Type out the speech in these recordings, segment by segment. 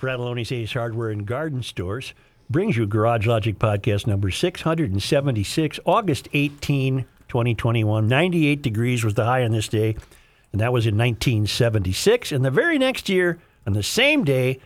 Frattallone's Ace Hardware and Garden Stores brings you Garage Logic Podcast number 676, August 18, 2021. 98 degrees was the high on this day, and that was in 1976. And the very next year, on the same day,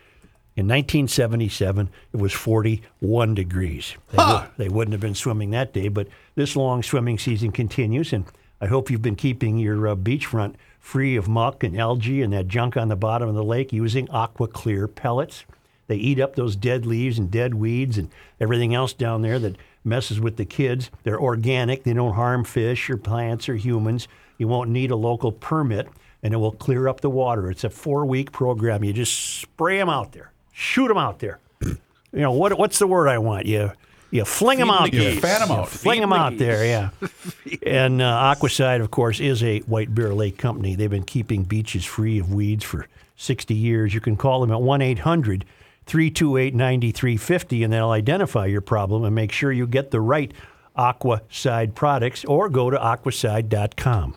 in 1977, it was 41 degrees. They, Huh. would, they wouldn't have been swimming that day, but this long swimming season continues, and I hope you've been keeping your uh, beachfront free of muck and algae and that junk on the bottom of the lake using Aqua Clear pellets. They eat up those dead leaves and dead weeds and everything else down there that messes with the kids. They're organic, they don't harm fish or plants or humans. You won't need a local permit, and it will clear up the water. It's a four week program. You just spray them out there, shoot them out there. You know, what, what's the word I want? You, you fling them out the there. geese. Fan 'em out. Fling them the out there, yeah. and uh, Aquacide, of course, is a White Bear Lake company. They've been keeping beaches free of weeds for 60 years. You can call them at 1 800 328 9350 and they'll identify your problem and make sure you get the right Aquacide products or go to aquacide.com.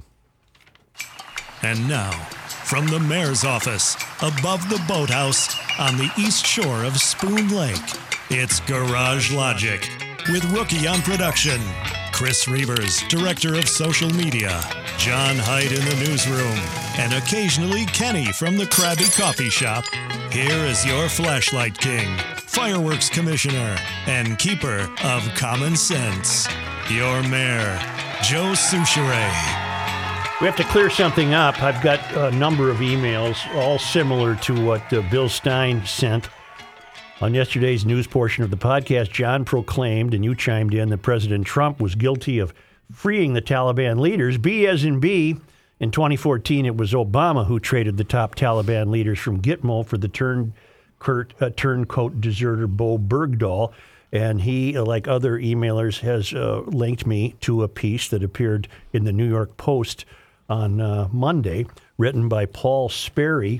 And now, from the mayor's office above the boathouse on the east shore of Spoon Lake, it's Garage Logic with Rookie on production, Chris Reavers, director of social media, John Hyde in the newsroom, and occasionally Kenny from the Krabby Coffee Shop. Here is your flashlight king, fireworks commissioner, and keeper of common sense, your mayor, Joe Soucheray. We have to clear something up. I've got a number of emails, all similar to what uh, Bill Stein sent. On yesterday's news portion of the podcast, John proclaimed, and you chimed in, that President Trump was guilty of freeing the Taliban leaders. B as in B. In 2014, it was Obama who traded the top Taliban leaders from Gitmo for the turn, Kurt, uh, turncoat deserter Bowe Bergdahl. And he, like other emailers, has uh, linked me to a piece that appeared in the New York Post on uh, Monday, written by Paul Sperry.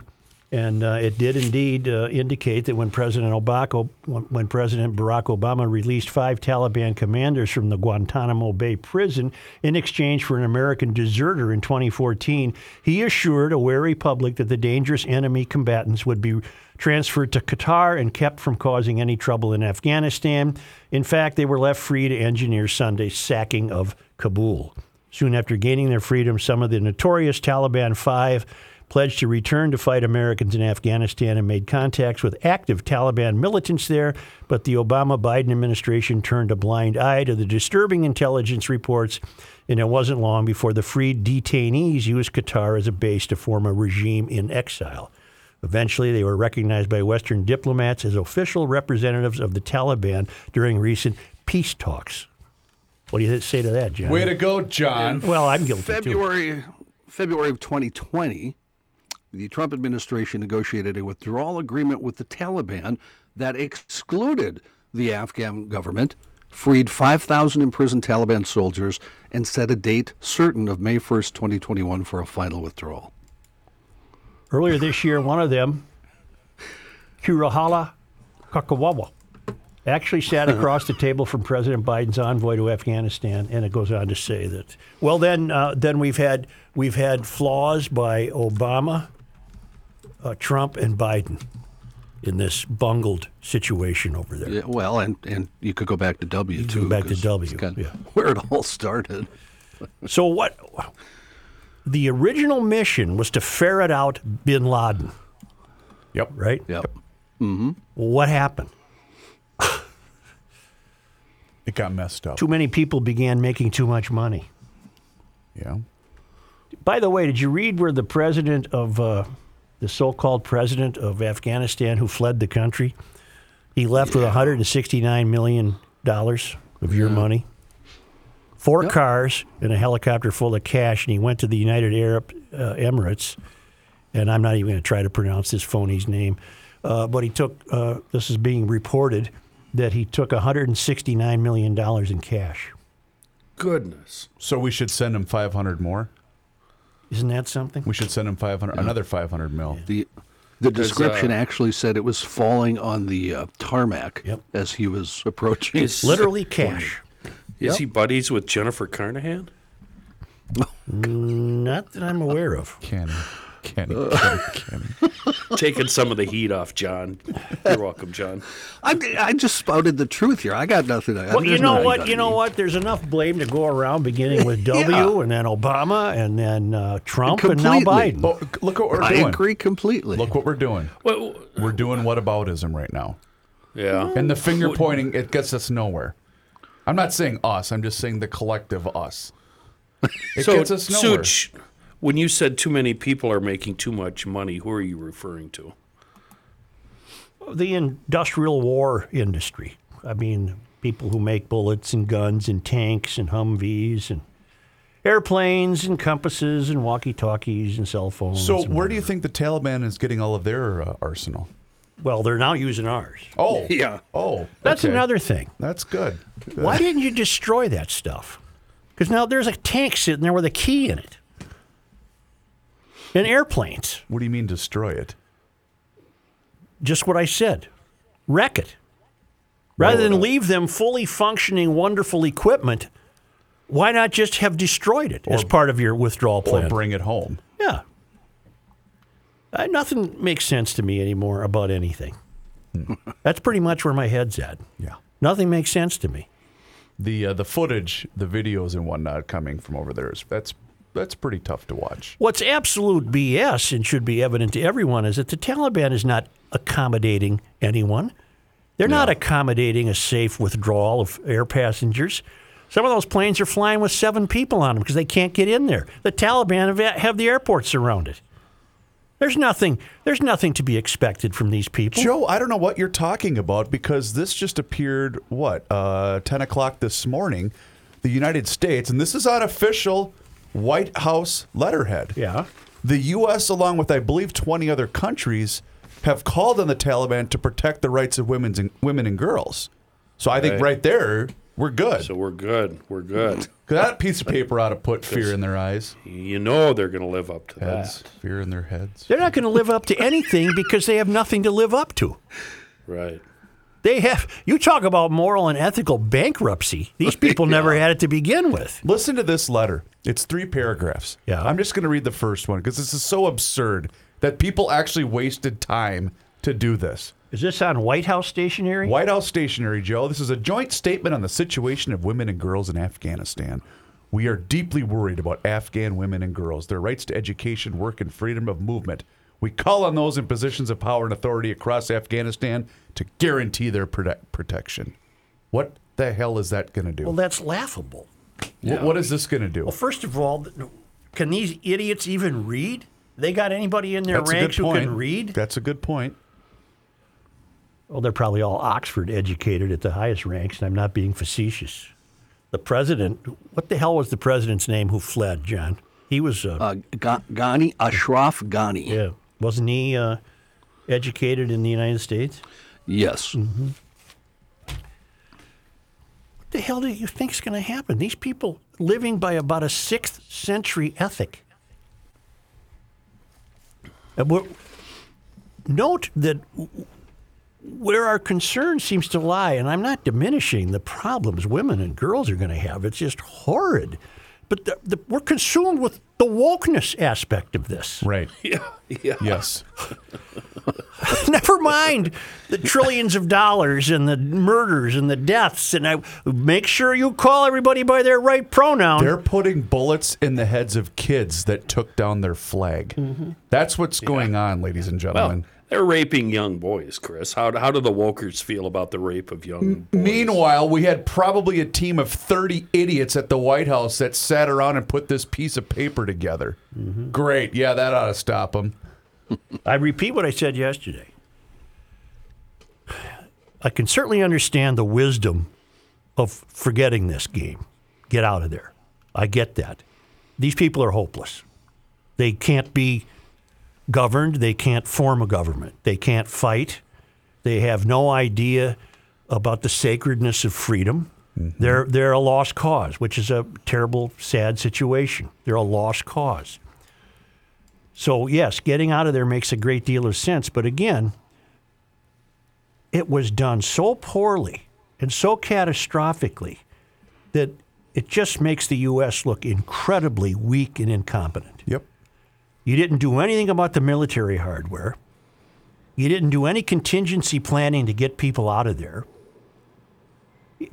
And uh, it did indeed uh, indicate that when President Obama, when President Barack Obama released five Taliban commanders from the Guantanamo Bay prison in exchange for an American deserter in 2014, he assured a wary public that the dangerous enemy combatants would be transferred to Qatar and kept from causing any trouble in Afghanistan. In fact, they were left free to engineer Sunday's sacking of Kabul. Soon after gaining their freedom, some of the notorious Taliban Five pledged to return to fight Americans in Afghanistan and made contacts with active Taliban militants there. But the Obama Biden administration turned a blind eye to the disturbing intelligence reports, and it wasn't long before the freed detainees used Qatar as a base to form a regime in exile. Eventually, they were recognized by Western diplomats as official representatives of the Taliban during recent peace talks. What do you say to that, John? Way to go, John. Well, I'm guilty too. February, February of 2020, the Trump administration negotiated a withdrawal agreement with the Taliban that excluded the Afghan government, freed 5,000 imprisoned Taliban soldiers, and set a date certain of May 1st, 2021 for a final withdrawal. Earlier this year, one of them, Kurahala Kakawawa, actually sat across the table from President Biden's envoy to Afghanistan, and it goes on to say that. Well, then, uh, then we've had we've had flaws by Obama, uh, Trump, and Biden in this bungled situation over there. Yeah, well, and, and you could go back to W, You too. go back to 'cause W, it's kind of yeah. Where it all started. So what? The original mission was to ferret out Bin Laden, Yep. right? Yep. Mhm. What happened? It got messed up. Too many people began making too much money. Yeah. By the way, did you read where the president of uh, the so-called president of Afghanistan who fled the country, he left with 169 million dollars of your money, four cars, and a helicopter full of cash, and he went to the United Arab uh, Emirates. And I'm not even going to try to pronounce this phony's name, uh, but he took. Uh, this is being reported that he took 169 million dollars in cash. Goodness. So we should send him 500 more. Isn't that something? We should send him 500, another 500 mil. The the Does, description uh, actually said it was falling on the uh, tarmac Yep. as he was approaching. Is- Literally cash. Is he buddies with Jennifer Carnahan? Not that I'm aware of. Can Kenny, Kenny, Kenny. Taking some of the heat off, John. You're welcome, John. I, I just spouted the truth here. I got nothing. I, Well, you there's know nothing what? You know what? There's enough blame to go around, beginning with W, Yeah. and then Obama, and then uh, Trump, and now Completely. Biden. Oh, look what we're I doing. agree completely. Look what we're doing. Well, We're doing whataboutism right now. yeah. And the finger pointing, it gets us nowhere. I'm not saying us. I'm just saying the collective us. It so, gets us nowhere. Such, when you said too many people are making too much money, who are you referring to? the industrial war industry. I mean, people who make bullets and guns and tanks and Humvees and airplanes and compasses and walkie-talkies and cell phones. So, and where do you think the Taliban is getting all of their uh, arsenal? Well, they're now using ours. Oh, Yeah. Oh, That's okay. another thing. That's good. Good. Why didn't you destroy that stuff? Because now there's a tank sitting there with a key in it. And airplane. What do you mean destroy it? Just what I said. Wreck it. Rather than leave them fully functioning, wonderful equipment, why not just have destroyed it as part of your withdrawal Or plan? bring it home? yeah. Uh, nothing makes sense to me anymore about anything. That's pretty much where my head's at. Yeah. Nothing makes sense to me. The uh, the footage, the videos and whatnot coming from over there is that's that's pretty tough to watch. What's absolute BS and should be evident to everyone is that the Taliban is not accommodating anyone. They're not accommodating a safe withdrawal of air passengers. Some of those planes are flying with seven people on them because they can't get in there. The Taliban have, have the airport surrounded. There's nothing. There's nothing to be expected from these people. Joe, I don't know what you're talking about because this just appeared, what, uh, 10 o'clock this morning. The United States, and this is on official White House letterhead. Yeah. The U.S., along with, I believe, 20 other countries, have called on the Taliban to protect the rights of women's and, women and girls. So I think Right. right there, we're good. So we're good. We're good. 'Cause that piece of paper ought to put fear in their eyes, You know they're going to live up to heads, that. fear in their heads. They're not going to live up to anything because they have nothing to live up to. Right. They have. You talk about moral and ethical bankruptcy. These people never had it to begin with. Listen to this letter. It's three paragraphs. Yeah. I'm just going to read the first one because this is so absurd that people actually wasted time to do this. Is this on White House stationery? White House Stationery, Joe. This is a joint statement on the situation of women and girls in Afghanistan. We are deeply worried about Afghan women and girls, their rights to education, work, and freedom of movement. We call on those in positions of power and authority across Afghanistan to guarantee their prote- protection. What the hell is that going to do? Well, that's laughable. Wh- what is this going to do? Well, first of all, can these idiots even read? They got anybody in their That's ranks who can read? That's a good point. Well, they're probably all Oxford educated at the highest ranks, and I'm not being facetious. The president, what the hell was the president's name who fled, John? He was, uh, Uh, Ghani, Ashraf Ghani. yeah, wasn't he uh, educated in the United States? Yes. Mm-hmm. What the hell do you think is going to happen? These people living by about a sixth century ethic. And we're- note that where our concern seems to lie, and I'm not diminishing the problems women and girls are going to have, it's just horrid. But the, the, we're consumed with the wokeness aspect of this. Right. Yeah. Yeah. Yes. Never mind the trillions of dollars and the murders and the deaths. And I make sure you call everybody by their right pronoun. They're putting bullets in the heads of kids that took down their flag. Mm-hmm. That's what's going on, ladies and Well, gentlemen. They're raping young boys, Chris. How, how do the Wokers feel about the rape of young boys? Meanwhile, we had probably a team of 30 idiots at the White House that sat around and put this piece of paper together. Mm-hmm. Great. Yeah, that ought to stop them. I repeat what I said yesterday. I can certainly understand the wisdom of forgetting this game. Get out of there. I get that. These people are hopeless. They can't be governed, they can't form a government, they can't fight, they have no idea about the sacredness of freedom. Mm-hmm. They're, they're a lost cause, which is a terrible, sad situation. They're a lost cause. So, yes, getting out of there makes a great deal of sense. But again, it was done so poorly and so catastrophically that it just makes the U.S. look incredibly weak and incompetent. Yep. You didn't do anything about the military hardware. You didn't do any contingency planning to get people out of there.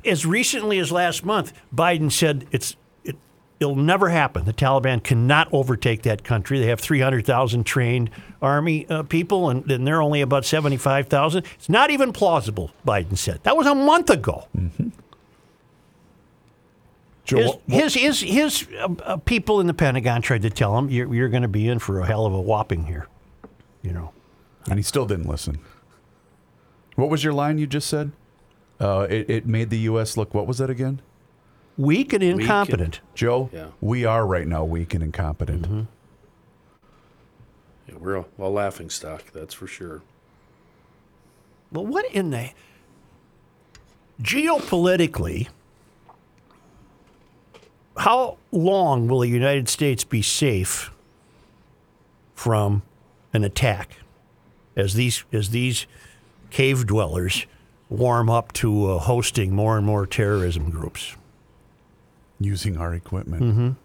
As recently as last month, Biden said it's it, it'll never happen. The Taliban cannot overtake that country. They have 300,000 trained army uh, people, and, and they're only about 75,000. It's not even plausible, Biden said. That was a month ago. Joe, His, what- what- his, his, his uh, uh, people in the Pentagon tried to tell him, you're, you're going to be in for a hell of a whopping here. You know. and he still didn't listen. What was your line you just said? Uh, it, it made the U.S. look. What was that again? Weak and and- incompetent. Joe, Yeah. we are right now weak and incompetent. Mm-hmm. Yeah, we're a, a laughing stock, that's for sure. Well, what in the geopolitically? How long will the United States be safe from an attack as these as these cave dwellers warm up to uh, hosting more and more terrorism groups? Using our equipment.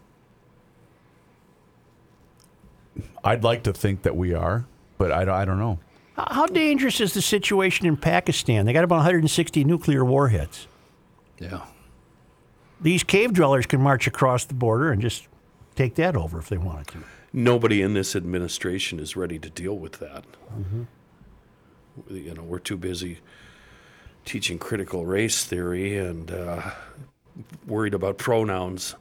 I'd like to think that we are, but I, don't- I don't know. How how dangerous is the situation in Pakistan? They got about 160 nuclear warheads. Yeah. These cave dwellers can march across the border and just take that over if they wanted to. Nobody in this administration is ready to deal with that. You know, we're too busy teaching critical race theory and uh, worried about pronouns.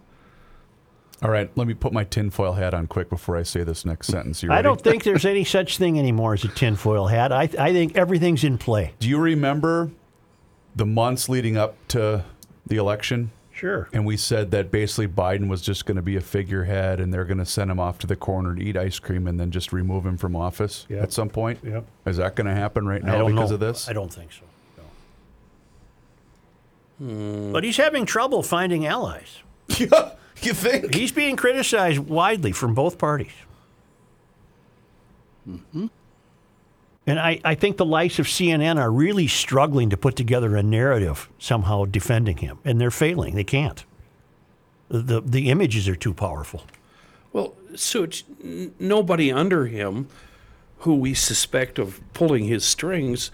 All right, let me put my tinfoil hat on quick before I say this next sentence. You I don't think there's any such thing anymore as a tinfoil hat. I, I think everything's in play. Do you remember the months leading up to the election? Sure. And we said that basically Biden was just going to be a figurehead and they're going to send him off to the corner to eat ice cream and then just remove him from office Yep. at some point? Yep. Is that going to happen right now because know. of this? I don't think so. no. Hmm. But he's having trouble finding allies. Yeah, you think? He's being criticized widely from both parties. Mm-hmm. And I, I think the likes of CNN are really struggling to put together a narrative somehow defending him, and they're failing. They can't. The, the, images are too powerful. Well, Such, n- nobody under him who we suspect of pulling his strings,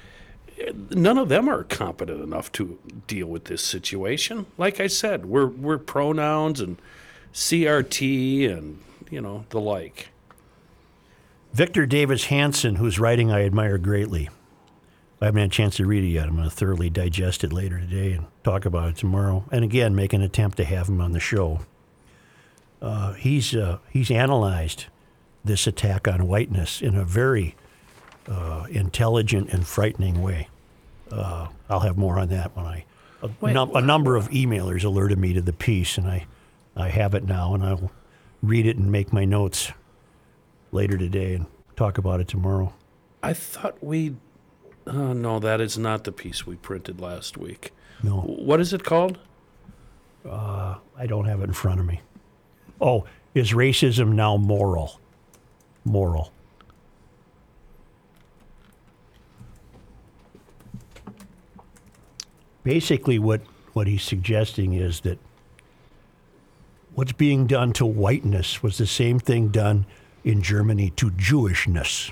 none of them are competent enough to deal with this situation. Like I said, we're, we're pronouns and CRT and, you know, the like. Victor Davis Hanson, whose writing I admire greatly. I haven't had a chance to read it yet. I'm going to thoroughly digest it later today and talk about it tomorrow. And again, make an attempt to have him on the show. Uh, he's uh, he's analyzed this attack on whiteness in a very uh, intelligent and frightening way. Uh, I'll have more on that when I. A, num- a number of emailers alerted me to the piece, and I, I have it now, and I'll read it and make my notes later today and talk about it tomorrow. I thought we. Uh, no, that is not the piece we printed last week. No, What is it called? I don't have it in front of me. Oh, is racism now moral? Moral. Basically, what, what he's suggesting is that what's being done to whiteness was the same thing done in Germany to Jewishness.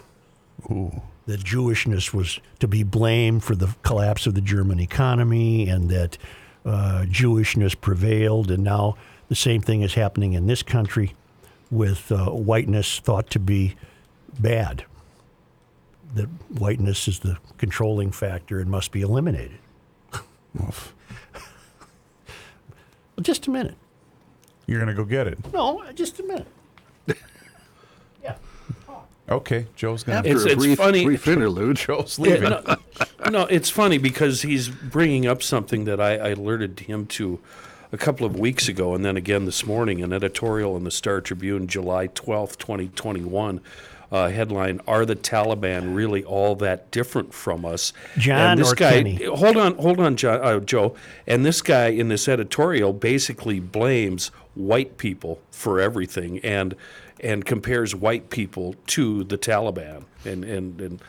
That Jewishness was to be blamed for the collapse of the German economy and that uh, Jewishness prevailed. And now the same thing is happening in this country with uh, whiteness thought to be bad. That whiteness is the controlling factor and must be eliminated. Well, just a minute. You're going to go get it. No, just a minute. Yeah. Okay, Joe's going to. After It's- a it's brief, funny- brief interlude, Joe's leaving. no, no, it's funny because he's bringing up something that I, I alerted him to a couple of weeks ago, and then again this morning, an editorial in the Star Tribune, July twelfth, twenty twenty one. Uh, headline: Are the Taliban really all that different from us? John and this or guy, Kenny? hold on, hold on, John, uh, Joe. And this guy in this editorial basically blames white people for everything, and and compares white people to the Taliban, and and and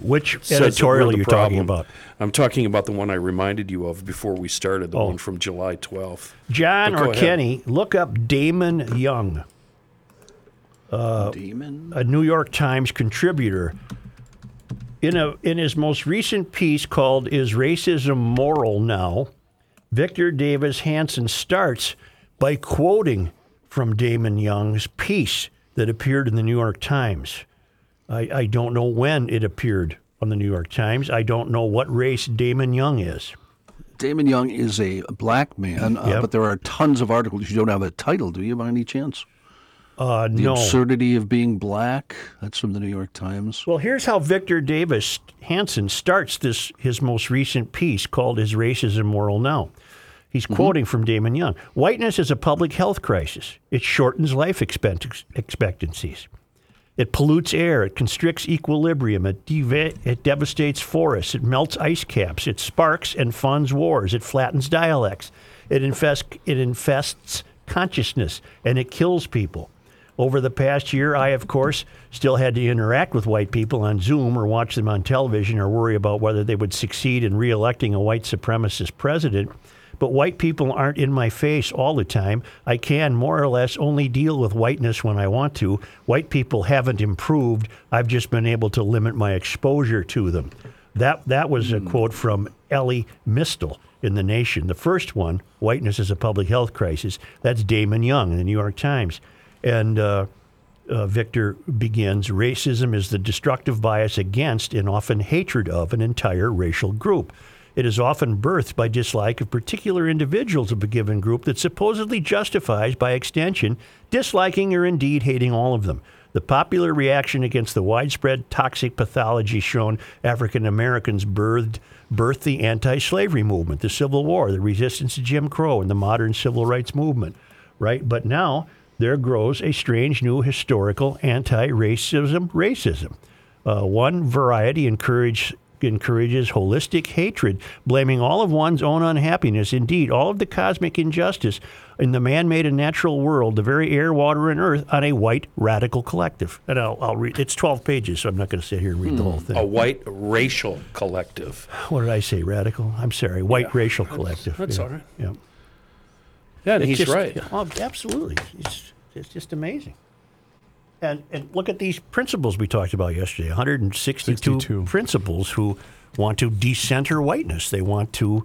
Which says that we're editorial are the you talking about? I'm talking about the one I reminded you of before we started, the Oh. one from July 12th. John or ahead. Kenny, look up Damon Young. Demon. a New York Times contributor. In a in his most recent piece called "Is Racism Moral Now?" Victor Davis Hanson starts by quoting from Damon Young's piece that appeared in the New York Times. I, I don't know when it appeared on the New York Times. I don't know what race Damon Young is. Damon Young is a black man, uh, Yep. but there are tons of articles. You don't have a title, do you, by any chance? Uh, The no. absurdity of being black. That's from the New York Times. Well, here's how Victor Davis Hanson starts this his most recent piece called "Is Racism Moral Now?" He's mm-hmm. quoting from Damon Young. Whiteness is a public health crisis. It shortens life expect- expectancies. It pollutes air. It constricts equilibrium. It, deva- it devastates forests. It melts ice caps. It sparks and funds wars. It flattens dialects. It, infest- it infests consciousness and it kills people. Over the past year, I, of course, still had to interact with white people on Zoom or watch them on television or worry about whether they would succeed in reelecting a white supremacist president. But white people aren't in my face all the time. I can more or less only deal with whiteness when I want to. White people haven't improved. I've just been able to limit my exposure to them. That that was a quote from Elie Mystal in the Nation. The first one, whiteness is a public health crisis. That's Damon Young in the New York Times, and. Uh, uh, Victor begins racism is the destructive bias against and often hatred of an entire racial group. It is often birthed by dislike of particular individuals of a given group that supposedly justifies, by extension, disliking or indeed hating all of them. The popular reaction against the widespread toxic pathology shown African Americans birthed, birthed the anti slavery movement, the Civil War, the resistance to Jim Crow, and the modern civil rights movement. Right? But now there grows a strange new historical anti racism racism. Uh, one variety encourage, encourages holistic hatred, blaming all of one's own unhappiness, indeed, all of the cosmic injustice in the man made and natural world, the very air, water, and earth, on a white radical collective. And I'll, I'll read, it's 12 pages, so I'm not going to sit here and read the whole hmm. thing. A white racial collective. What did I say? Radical? I'm sorry. White racial collective. that's yeah. all right. Yeah. Yeah, and he's just- right. Oh, absolutely. It's, it's just amazing. And, and look at these principles we talked about yesterday 162 62. principles who want to decenter whiteness. They want to,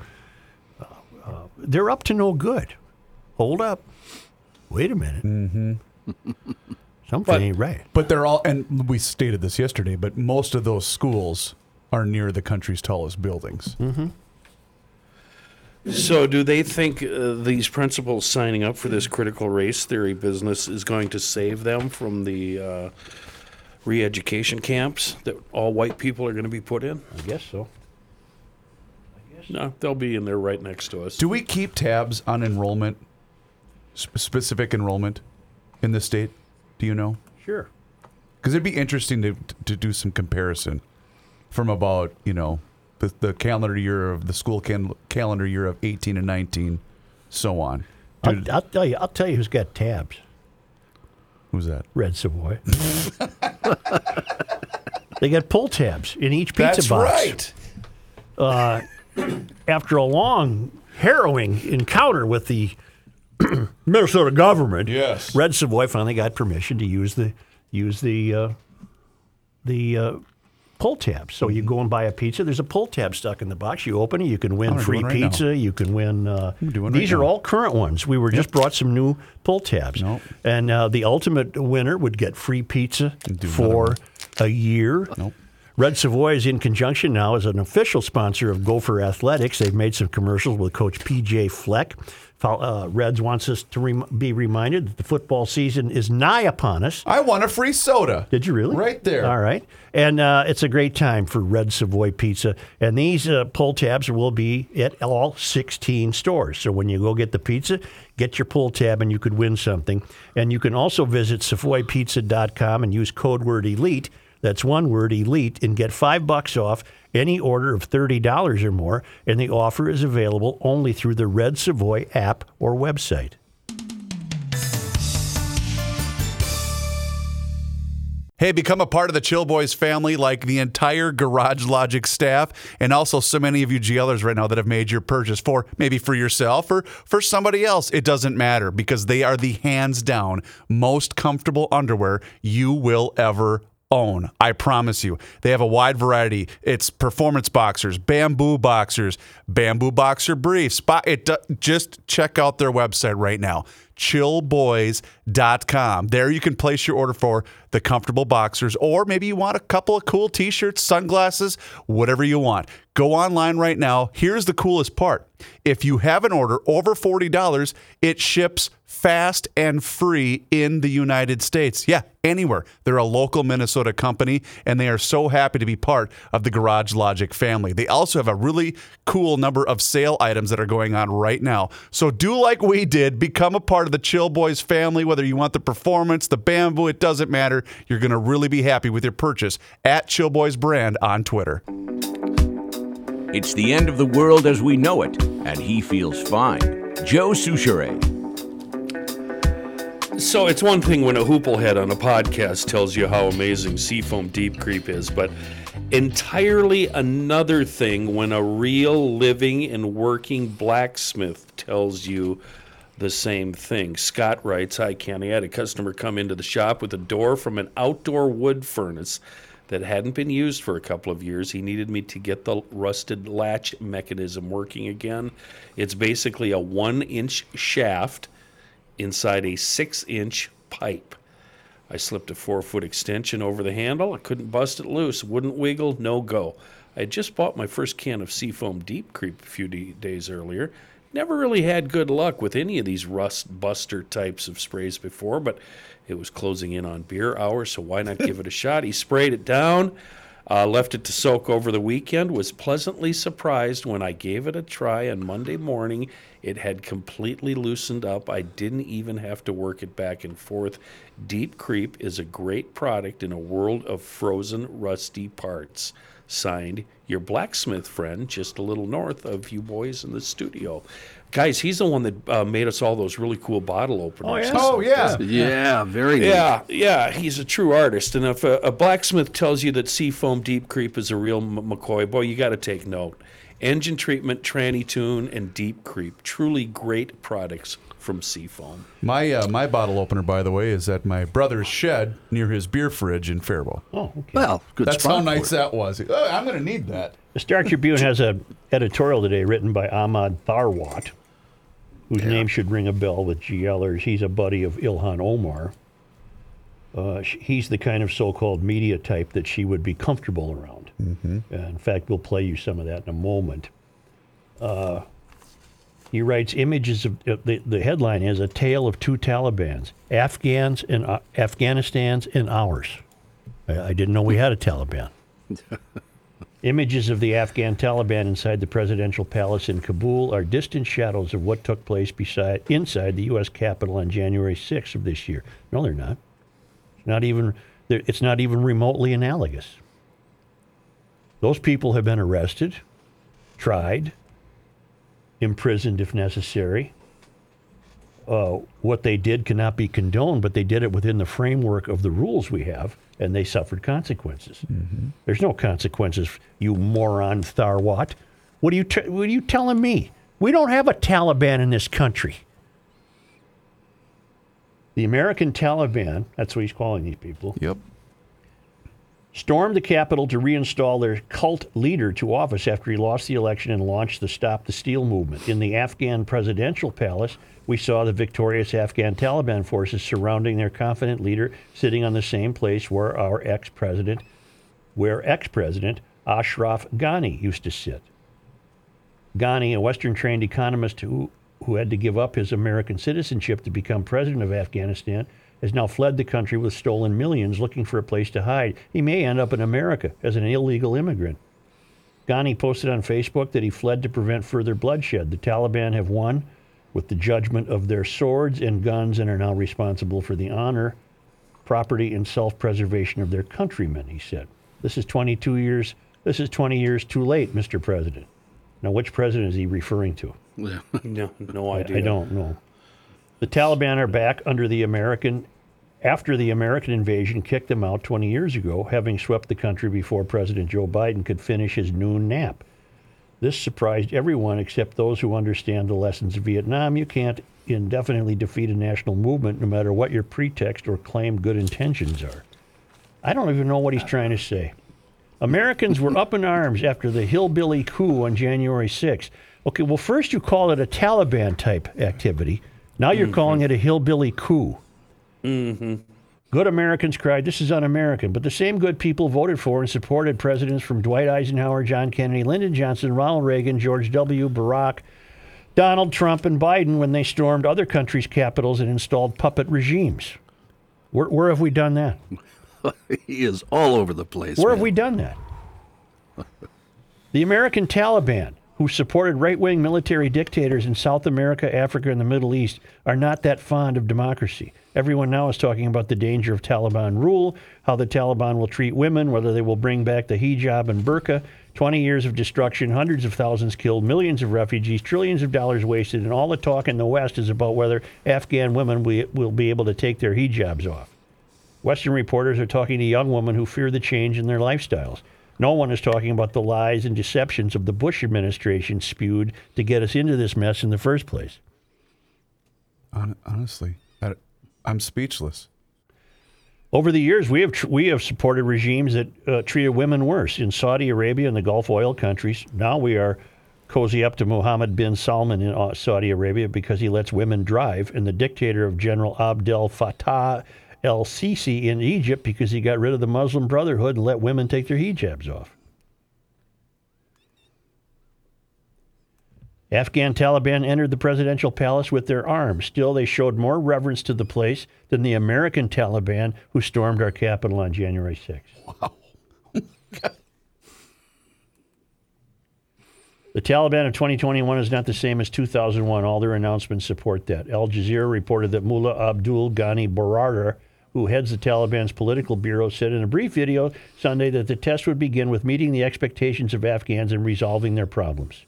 uh, uh, they're up to no good. Hold up. Wait a minute. Mm-hmm. Something ain't right. But they're all, and we stated this yesterday, but most of those schools are near the country's tallest buildings. So, do they think uh, these principals signing up for this critical race theory business is going to save them from the uh, re-education camps that all white people are going to be put in? I guess so. No, they'll be in there right next to us. Do we keep tabs on enrollment, sp- specific enrollment in the state? Do you know? Sure. Because it'd be interesting to, to do some comparison from about, you know, the, the calendar year of the school can, calendar year of 18 and 19, so on. I'll, I'll tell you. I'll tell you who's got tabs. who's that? Red Savoy. they got pull tabs in each pizza box. Right. After a long, harrowing encounter with the Minnesota government, Yes. Red Savoy finally got permission to use the use the uh, the uh, pull tab. So you go and buy a pizza. There's a pull tab stuck in the box. You open it. You can win do free right now. pizza. You can win. Uh, I'm right these are now. all current ones. We were just brought some new pull tabs, Nope. and uh, the ultimate winner would get free pizza for a year. Nope. Red Savoy is in conjunction now as an official sponsor of Gopher Athletics. They've made some commercials with Coach PJ Fleck. Uh, Reds wants us to rem- be reminded that the football season is nigh upon us. I want a free soda. Did you really? Right there. All right. And uh, it's a great time for Red Savoy Pizza. And these uh, pull tabs will be at all 16 stores. So when you go get the pizza, get your pull tab and you could win something. And you can also visit SavoyPizza.com and use code word ELITE. That's one word, ELITE, and get five bucks off any order of $30 or more. And the offer is available only through the Red Savoy app or website. Hey, become a part of the Chill Boys family like the entire Garage Logic staff and also so many of you GLers right now that have made your purchase for maybe for yourself or for somebody else. It doesn't matter because they are the hands down most comfortable underwear you will ever own. I promise you. They have a wide variety. It's performance boxers, bamboo boxers, bamboo boxer briefs. It just check out their website right now chillboys.com. There you can place your order for the comfortable boxers, or maybe you want a couple of cool t shirts, sunglasses, whatever you want. Go online right now. Here's the coolest part if you have an order over $40, it ships fast and free in the United States. Yeah, anywhere. They're a local Minnesota company, and they are so happy to be part of the Garage Logic family. They also have a really cool number of sale items that are going on right now. So do like we did, become a part of the Chill Boys family, whether you want the performance, the bamboo, it doesn't matter. You're going to really be happy with your purchase at Chill Boys Brand on Twitter. It's the end of the world as we know it, and he feels fine. Joe Soucheray. So it's one thing when a hooplehead on a podcast tells you how amazing Seafoam Deep Creep is, but entirely another thing when a real living and working blacksmith tells you the same thing. Scott writes, Hi, Kenny. I had a customer come into the shop with a door from an outdoor wood furnace that hadn't been used for a couple of years. He needed me to get the rusted latch mechanism working again. It's basically a one inch shaft inside a six inch pipe. I slipped a four foot extension over the handle. I couldn't bust it loose, wouldn't wiggle, no go. I had just bought my first can of Seafoam Deep Creep a few d- days earlier. Never really had good luck with any of these rust buster types of sprays before, but it was closing in on beer hour, so why not give it a shot? He sprayed it down, uh, left it to soak over the weekend, was pleasantly surprised when I gave it a try on Monday morning. It had completely loosened up. I didn't even have to work it back and forth. Deep Creep is a great product in a world of frozen, rusty parts. Signed, your blacksmith friend, just a little north of you boys in the studio. Guys, he's the one that uh, made us all those really cool bottle openers. Oh, yeah. Oh, yeah. Yeah, very neat. Yeah, yeah, he's a true artist. And if a, a blacksmith tells you that Seafoam Deep Creep is a real M- McCoy, boy, you got to take note. Engine treatment, tranny tune, and Deep Creep. Truly great products from Seafoam. My uh, my bottle opener, by the way, is at my brother's shed near his beer fridge in Faribault. Oh, okay. Well, good That's spot how nice that was. Oh, I'm going to need that. The Star Tribune has a editorial today written by Ahmad Tharwat, whose name should ring a bell with GLers. He's a buddy of Ilhan Omar. Uh, he's the kind of so-called media type that she would be comfortable around. Uh, in fact, we'll play you some of that in a moment. Uh, he writes images of uh, the, the headline is a tale of two Taliban's, Afghans and uh, Afghanistan's and ours. I, I didn't know we had a Taliban. Images of the Afghan Taliban inside the presidential palace in Kabul are distant shadows of what took place beside, inside the U.S. Capitol on January 6th of this year. No, they're not. It's not even. It's not even remotely analogous. Those people have been arrested, tried, imprisoned if necessary. Uh, what they did cannot be condoned, but they did it within the framework of the rules we have, and they suffered consequences. There's no consequences, you moron Tharwat. What are you? T- what are you telling me? We don't have a Taliban in this country. The American Taliban, that's what he's calling these people, Yep. Stormed the Capitol to reinstall their cult leader to office after he lost the election and launched the Stop the Steal movement. In the Afghan presidential palace, we saw the victorious Afghan Taliban forces surrounding their confident leader, sitting on the same place where our ex-president, where ex-president Ashraf Ghani used to sit. Ghani, a Western-trained economist who who had to give up his American citizenship to become president of Afghanistan, has now fled the country with stolen millions looking for a place to hide. He may end up in America as an illegal immigrant. Ghani posted on Facebook that he fled to prevent further bloodshed. The Taliban have won with the judgment of their swords and guns and are now responsible for the honor, property, and self preservation of their countrymen, he said. This is 22 years. This is 20 years too late, Mr. President. Now, which president is he referring to? No, no I, idea. I don't know. The Taliban are back under the American after the American invasion kicked them out 20 years ago, having swept the country before President Joe Biden could finish his noon nap. This surprised everyone except those who understand the lessons of Vietnam. You can't indefinitely defeat a national movement no matter what your pretext or claimed good intentions are. I don't even know what he's trying to say. Americans were up in arms after the hillbilly coup on January 6th. Okay, well, first you called it a Taliban type activity. Now you're mm-hmm. calling it a hillbilly coup. Mm-hmm. Good Americans cried, This is un American. But the same good people voted for and supported presidents from Dwight Eisenhower, John Kennedy, Lyndon Johnson, Ronald Reagan, George W., Barack, Donald Trump, and Biden when they stormed other countries' capitals and installed puppet regimes. Where, where have we done that? he is all over the place. Where have we done that? the American Taliban, who supported right wing military dictators in South America, Africa, and the Middle East, are not that fond of democracy. Everyone now is talking about the danger of Taliban rule, how the Taliban will treat women, whether they will bring back the hijab and burqa. 20 years of destruction, hundreds of thousands killed, millions of refugees, trillions of dollars wasted, and all the talk in the West is about whether Afghan women will be able to take their hijabs off. Western reporters are talking to young women who fear the change in their lifestyles. No one is talking about the lies and deceptions of the Bush administration spewed to get us into this mess in the first place. Honestly, I'm speechless. Over the years, we have tr- we have supported regimes that uh, treated women worse in Saudi Arabia and the Gulf oil countries. Now we are cozy up to Mohammed bin Salman in uh, Saudi Arabia because he lets women drive, and the dictator of General Abdel Fattah el Sisi in Egypt because he got rid of the Muslim Brotherhood and let women take their hijabs off. Afghan Taliban entered the presidential palace with their arms. Still, they showed more reverence to the place than the American Taliban who stormed our capital on January 6th. The Taliban of 2021 is not the same as 2001. All their announcements support that. Al Jazeera reported that Mullah Abdul Ghani Baradar, who heads the Taliban's political bureau, said in a brief video Sunday that the test would begin with meeting the expectations of Afghans and resolving their problems.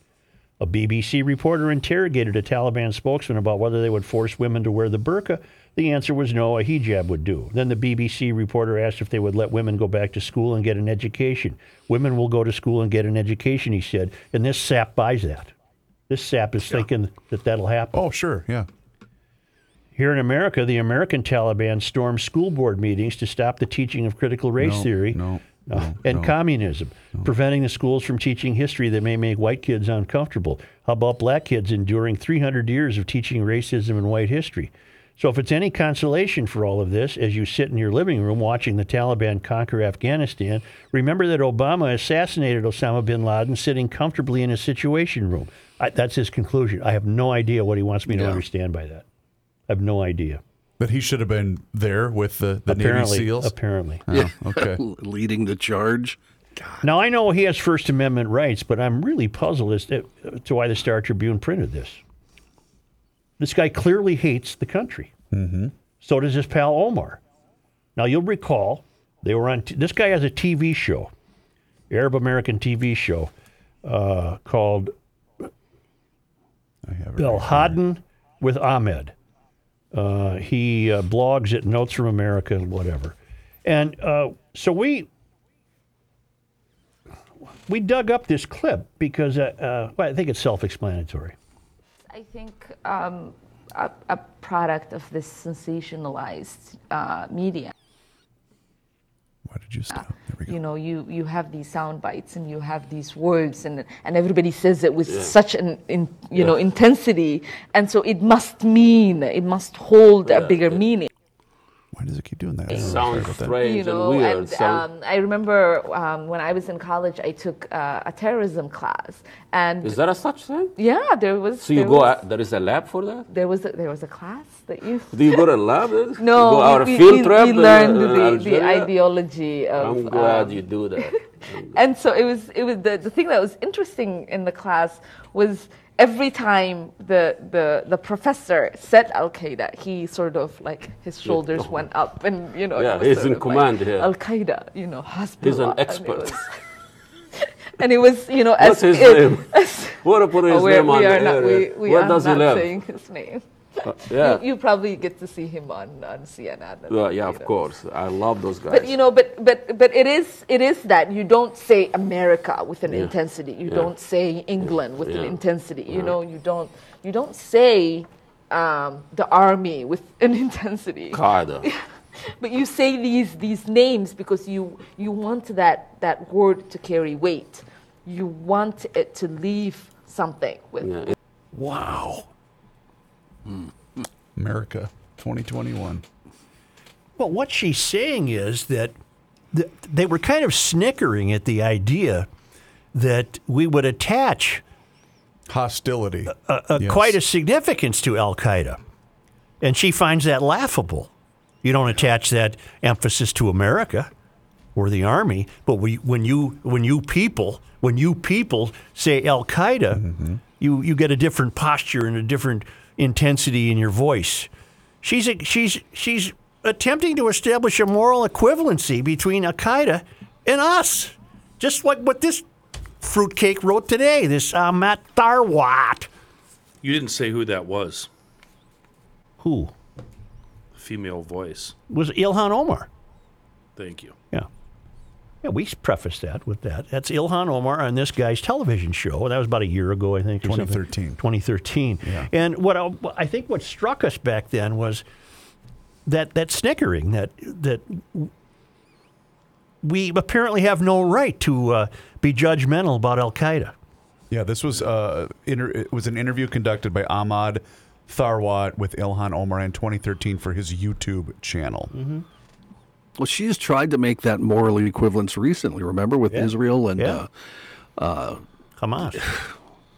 A BBC reporter interrogated a Taliban spokesman about whether they would force women to wear the burqa. The answer was no, a hijab would do. Then the BBC reporter asked if they would let women go back to school and get an education. Women will go to school and get an education, he said, and this sap buys that. This sap is thinking that that'll happen. Oh, sure, yeah. Here in America, the American Taliban stormed school board meetings to stop the teaching of critical race No, theory no, uh, no, and no. communism, preventing the schools from teaching history that may make white kids uncomfortable. How about black kids enduring 300 years of teaching racism and white history? So, if it's any consolation for all of this, as you sit in your living room watching the Taliban conquer Afghanistan, remember that Obama assassinated Osama bin Laden sitting comfortably in his Situation Room. I, that's his conclusion. I have no idea what he wants me to understand by that. I have no idea. That he should have been there with the, the Navy apparently, SEAls. apparently. Oh, okay. leading the charge. Now I know he has First Amendment rights, but I'm really puzzled as to, to why the Star Tribune printed this. This guy clearly hates the country. Mm-hmm. So does his pal Omar. Now you'll recall they were on. T- this guy has a TV show, Arab American TV show, uh, called I have it Bill right here. Haddon with Ahmed. Uh, he uh, blogs at Notes from America and whatever. And uh, so we we dug up this clip because uh, uh, well, I think it's self-explanatory. I think um, a, a product of this sensationalized uh, media. Why did you stop? There we go. You know, you, you have these sound bites and you have these words, and and everybody says it with such an in, you know intensity, and so it must mean it must hold a bigger meaning. Why does it keep doing that? I don't know. Sorry Sounds about that. strange you know, and weird. and Sound- um, I remember um, when I was in college, I took uh, a terrorism class, and is there a such thing? yeah, there was. So you go. was, Out, there is a lab for that. there was a, there was a class that you. Do you go to lab? No, go out we, field we, trip. we learned in the, the ideology of. I'm glad um, you do that. and so it was. It was the, the thing that was interesting in the class was every time the the the professor said Al Qaeda, he sort of like his shoulders went up, and you know. Yeah, he's in command like, here. Al Qaeda, you know, Hezbollah. He's an expert. And it was, you know, What's as his it- name? as- What to put his Oh, name on we the not, we, we does he live? saying his name. Yeah. You, you probably get to see him on, on CNN. Well, yeah, of know. course. I love those guys. But you know, but but but it is it is that you don't say America with an Yeah. intensity. You Yeah. don't say England with an intensity. You know, you don't you don't say um, the army with an intensity. Qaeda. But you say these these names because you you want that that word to carry weight. You want it to leave something with. Wow. America 2021. Well, what she's saying is that th- they were kind of snickering at the idea that we would attach Hostility. uh, Yes. quite a significance to Al Qaeda. And she finds that laughable. You don't attach that emphasis to America or the army, but we, when you when you people when you people say Al Qaeda, you you get a different posture and a different intensity in your voice. She's a, she's she's attempting to establish a moral equivalency between Al Qaeda and us, just like what this fruitcake wrote today. This uh, Ahmad Tharwat. You didn't say who that was. Who Female voice. was Ilhan Omar? Thank you. Yeah. Yeah, we prefaced that with that. That's Ilhan Omar on this guy's television show. That was about a year ago, I think. or something. 2013. 2013. And what I, I think what struck us back then was that that snickering that that we apparently have no right to uh, be judgmental about Al Qaeda. Yeah, this was uh, inter- it was an interview conducted by Ahmad Tharwat with Ilhan Omar in 2013 for his YouTube channel. Well, she's tried to make that moral equivalence recently. Remember with Israel and Yeah. uh, Hamas.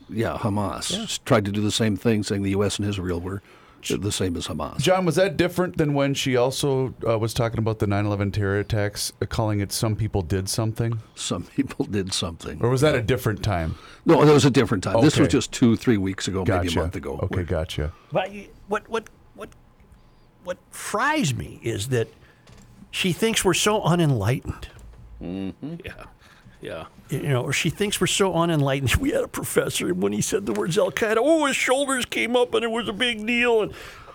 yeah, Hamas. She's tried to do the same thing, saying the U.S. and Israel were the same as Hamas. John, was that different than when she also uh, was talking about the 9/11 terror attacks, uh, calling it "some people did something"? Some people did something. Or was that a different time? No, that was a different time. This was just two, three weeks ago, Gotcha. maybe a month ago. Okay, gotcha. But what what what what fries me is that she thinks we're so unenlightened. Yeah. Yeah. You know, or she thinks we're so unenlightened. We had a professor, and when he said the words Al Qaeda, oh, his shoulders came up, and it was a big deal. And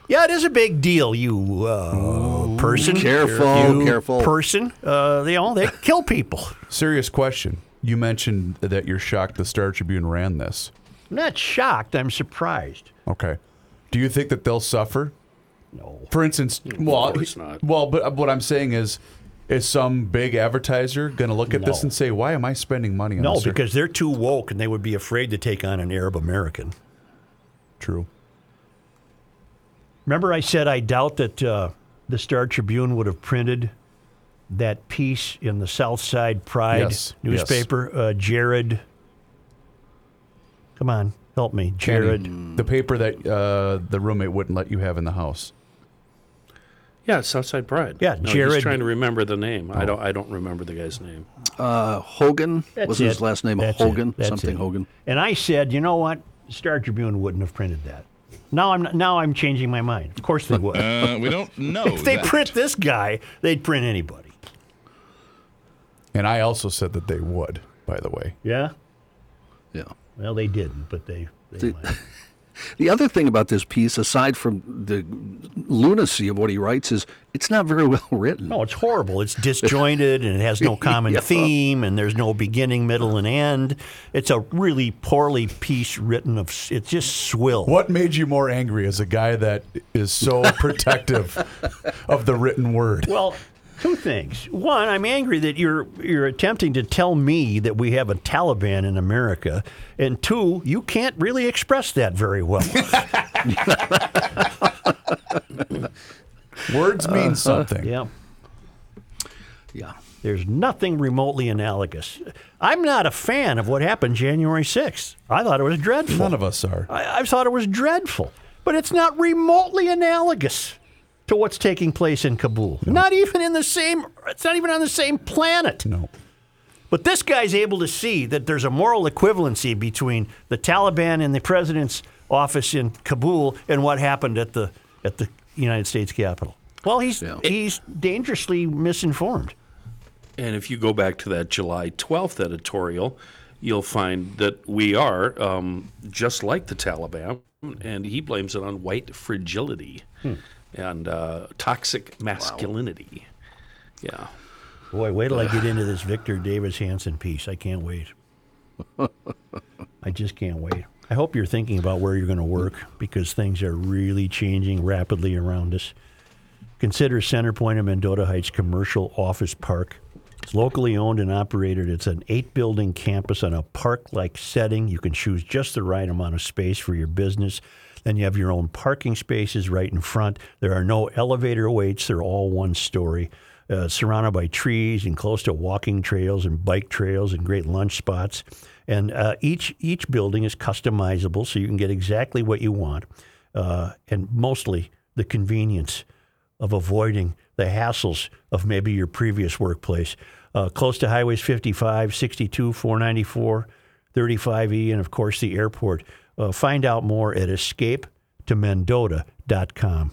yeah, it is a big deal. You uh, person, Careful, you careful. person. Uh, they all they kill people. Serious question. You mentioned that you're shocked the Star Tribune ran this. I'm not shocked. I'm surprised. Okay. Do you think that they'll suffer? No. For instance, well, course not. well, but what I'm saying is, is some big advertiser going to look at this No. and say, "Why am I spending money on No, this?" because they're too woke, and they would be afraid to take on an Arab American. true. Remember, I said I doubt that uh, the Star Tribune would have printed that piece in the South Side Pride Yes, yes. newspaper. Uh, Jared, come on, help me, Jared. Kenny, the paper that uh, the roommate wouldn't let you have in the house. Yeah, Southside Pride. Yeah, no, Jared- He's trying to remember the name. I don't. I don't remember the guy's name. Uh, Hogan That's was his last name. That's Hogan, something it. Hogan. And I said, you know what, Star Tribune wouldn't have printed that. Now I'm now I'm changing my mind. Of course they would. Uh, we don't know. if they that. print this guy, they'd print anybody. And I also said that they would. By the way, Yeah. Yeah. Well, they didn't, but they. they The- might. The other thing about this piece, aside from the lunacy of what he writes, is it's not very well written. No, it's horrible. It's disjointed and it has no common Yeah. theme and there's no beginning, middle, and end. It's a really poorly piece written of. It's just swill. what made you more angry as a guy that is so protective of the written word? Well, two things. One, I'm angry that you're you're attempting to tell me that we have a Taliban in America, and two, you can't really express that very well. Words mean uh-huh. something. yeah. Yeah. There's nothing remotely analogous. I'm not a fan of what happened January 6th. I thought it was dreadful. None of us are. I, I thought it was dreadful, but it's not remotely analogous to what's taking place in Kabul. Not even in the same. It's not even on the same planet. No. But this guy's able to see that there's a moral equivalency between the Taliban and the president's office in Kabul and what happened at the at the United States Capitol. Well, he's Yeah. he's dangerously misinformed. And if you go back to that July 12th editorial, you'll find that we are um, just like the Taliban, and he blames it on white fragility and uh, toxic masculinity. Yeah. Boy, wait till I get into this Victor Davis Hanson piece. I can't wait. I just can't wait. I hope you're thinking about where you're going to work because things are really changing rapidly around us. Consider Centerpoint of Mendota Heights Commercial Office Park. It's locally owned and operated. It's an eight building campus on a park like setting. You can choose just the right amount of space for your business. Then you have your own parking spaces right in front. There are no elevator waits, they're all one story. Uh, surrounded by trees and close to walking trails and bike trails and great lunch spots. And uh, each each building is customizable, so you can get exactly what you want, uh, and mostly the convenience of avoiding the hassles of maybe your previous workplace. Uh, close to highways 55, 62, 494, 35E, and of course the airport. Uh, find out more at escapetomendota.com.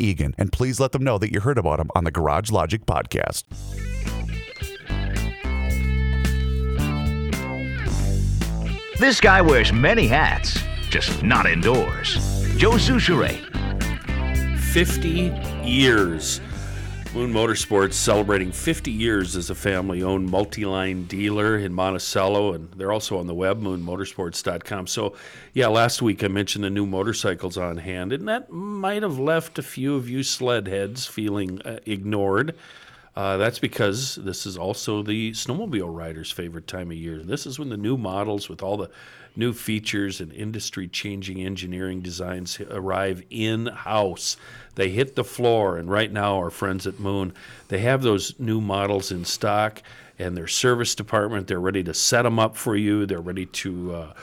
Eagan. And please let them know that you heard about them on the Garage Logic podcast. This guy wears many hats, just not indoors. Joe Soucheray. 50 years. Moon Motorsports celebrating 50 years as a family owned multi line dealer in Monticello, and they're also on the web, moonmotorsports.com. So, yeah, last week I mentioned the new motorcycles on hand, and that might have left a few of you sled heads feeling uh, ignored. Uh, that's because this is also the snowmobile rider's favorite time of year. This is when the new models with all the new features and industry changing engineering designs arrive in house. They hit the floor, and right now, our friends at Moon, they have those new models in stock and their service department, they're ready to set them up for you. They're ready to. Uh,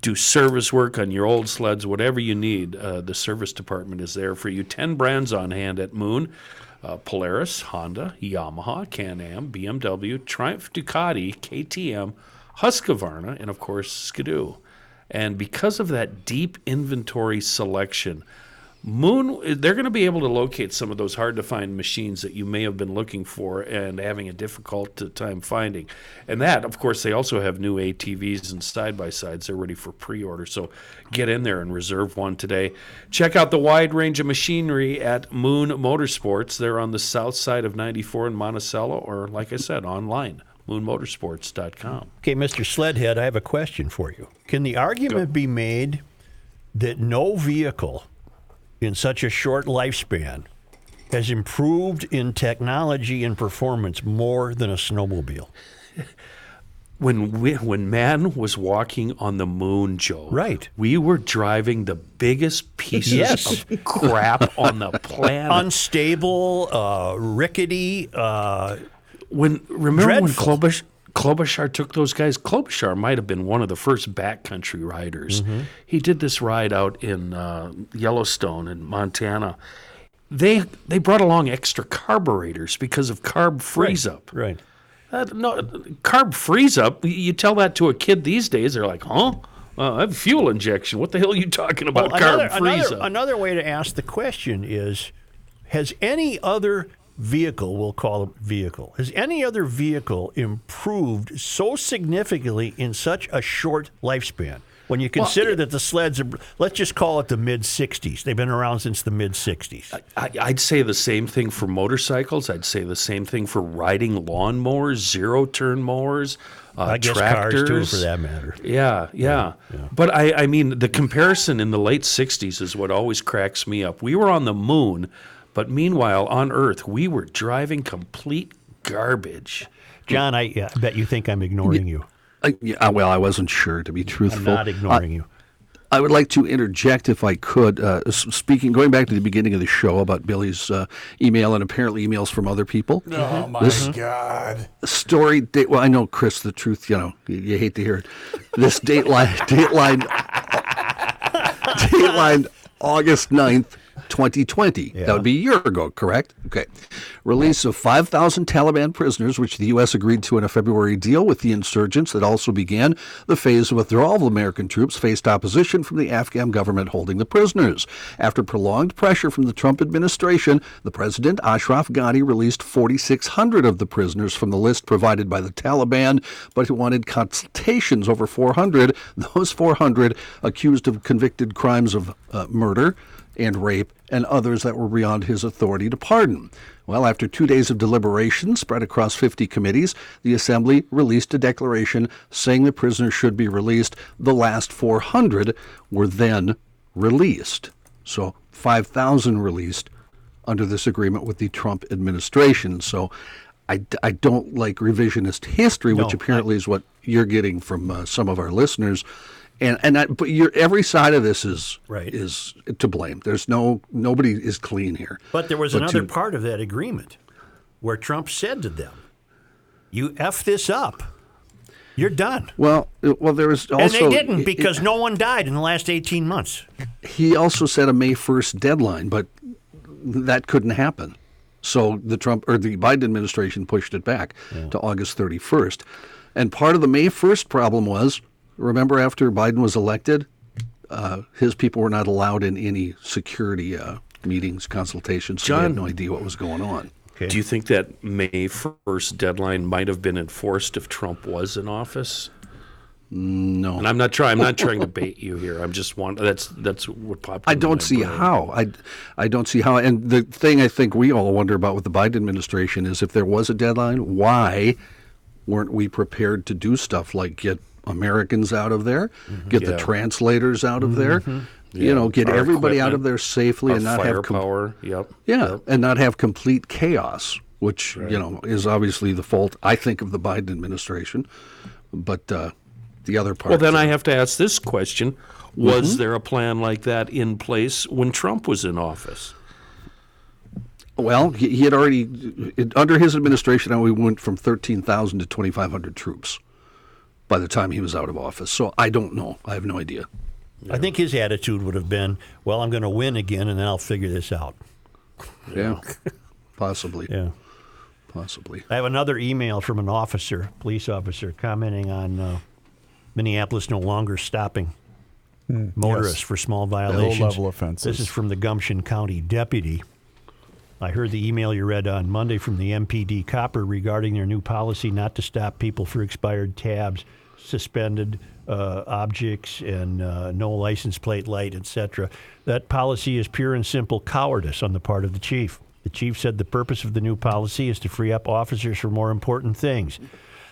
do service work on your old sleds, whatever you need. Uh, the service department is there for you. 10 brands on hand at Moon uh, Polaris, Honda, Yamaha, Can Am, BMW, Triumph Ducati, KTM, Husqvarna, and of course Ski-Doo. And because of that deep inventory selection, Moon, they're going to be able to locate some of those hard to find machines that you may have been looking for and having a difficult time finding. And that, of course, they also have new ATVs and side by sides. They're ready for pre order. So get in there and reserve one today. Check out the wide range of machinery at Moon Motorsports. They're on the south side of 94 in Monticello, or like I said, online. MoonMotorsports.com. Okay, Mr. Sledhead, I have a question for you. Can the argument be made that no vehicle in such a short lifespan has improved in technology and performance more than a snowmobile? When we, when man was walking on the moon, Joe, Right. we were driving the biggest pieces Yes. of crap on the planet. Unstable, uh, rickety. Uh, when remember Dreadful. when Klobuchar, Klobuchar took those guys? Klobuchar might have been one of the first backcountry riders. Mm-hmm. He did this ride out in uh, Yellowstone in Montana, they they brought along extra carburetors because of carb freeze up. Right. Uh, no, carb freeze up. You tell that to a kid these days, they're like, "Huh? Uh, I have fuel injection. What the hell are you talking about? Well, carb another, freeze another, up." another way to ask the question is Has any other vehicle, we'll call it vehicle, has any other vehicle improved so significantly in such a short lifespan? When you consider that the sleds are, let's just call it the mid 60s. They've been around since the mid 60s. I, I'd say the same thing for motorcycles. I'd say the same thing for riding lawnmowers, zero turn mowers, uh, I guess tractors. cars too, for that matter. Yeah, yeah. But I, I mean, the comparison in the late 60s is what always cracks me up. We were on the moon, but meanwhile, on Earth, we were driving complete garbage. John, I, yeah, I bet you think I'm ignoring you. Uh, yeah, well, I wasn't sure, to be truthful. I'm not ignoring you. I would like to interject, if I could, uh, speaking, going back to the beginning of the show about Billy's uh, email and apparently emails from other people. Oh my This- God! Story date. Well, I know, Chris. The truth, you know, you, you hate to hear it. This dateline, dateline, dateline, August 9th, 2020. That would be a year ago, correct? Okay. Release of 5,000 Taliban prisoners, which the U.S. agreed to in a February deal with the insurgents that also began the phase of withdrawal of American troops, faced opposition from the Afghan government holding the prisoners. After prolonged pressure from the Trump administration, the president, Ashraf Ghani, released 4,600 of the prisoners from the list provided by the Taliban, but he wanted consultations over 400. Those 400 accused of convicted crimes of uh, murder and rape, and others that were beyond his authority to pardon. Well, after two days of deliberation spread across 50 committees, the Assembly released a declaration saying the prisoners should be released. The last 400 were then released. So 5,000 released under this agreement with the Trump administration. So I, I don't like revisionist history, which No, apparently is what you're getting from uh, some of our listeners. And and I, but you're, every side of this is Right. is to blame. There's no nobody is clean here. But there was But another to- part of that agreement where Trump said to them, You F this up, you're done. Well, well, there was also and they didn't it- because no one died in the last 18 months. he also set a May 1st deadline, but that couldn't happen. So the Trump or the Biden administration pushed it back to August 31st. And part of the May 1st problem was, remember after Biden was elected, uh, his people were not allowed in any security uh, meetings, consultations. So they had no idea what was going on. Do you think that May 1st deadline might have been enforced if Trump was in office? No. And I'm not trying. I'm not trying to bait you here. I'm just want. That's that's what popped. I don't see brain. how. I, I don't see how. And the thing I think we all wonder about with the Biden administration is if there was a deadline, why weren't we prepared to do stuff like get Americans out of there, get the translators out of there, you know, get everybody out of there safely and not have com- yep. yeah, and not have complete chaos, which you know is obviously the fault I think of the Biden administration, but uh, the other part. Well, then I have to ask this question: Was Mm-hmm. there a plan like that in place when Trump was in office? Well, he, he had already it, under his administration. We went from thirteen thousand to twenty five hundred troops by the time he was out of office. So I don't know. I have no idea. I think his attitude would have been, well, I'm going to win again and then I'll figure this out. Yeah, possibly, Yeah. possibly. I have another email from an officer, police officer, commenting on uh, Minneapolis no longer stopping motorists yes. for small violations. low-level offenses. This is from the Gumption County deputy. I heard the email you read on Monday from the MPD Copper regarding their new policy not to stop people for expired tabs, suspended uh, objects, and uh, no license plate light, etc. That policy is pure and simple cowardice on the part of the chief. The chief said the purpose of the new policy is to free up officers for more important things.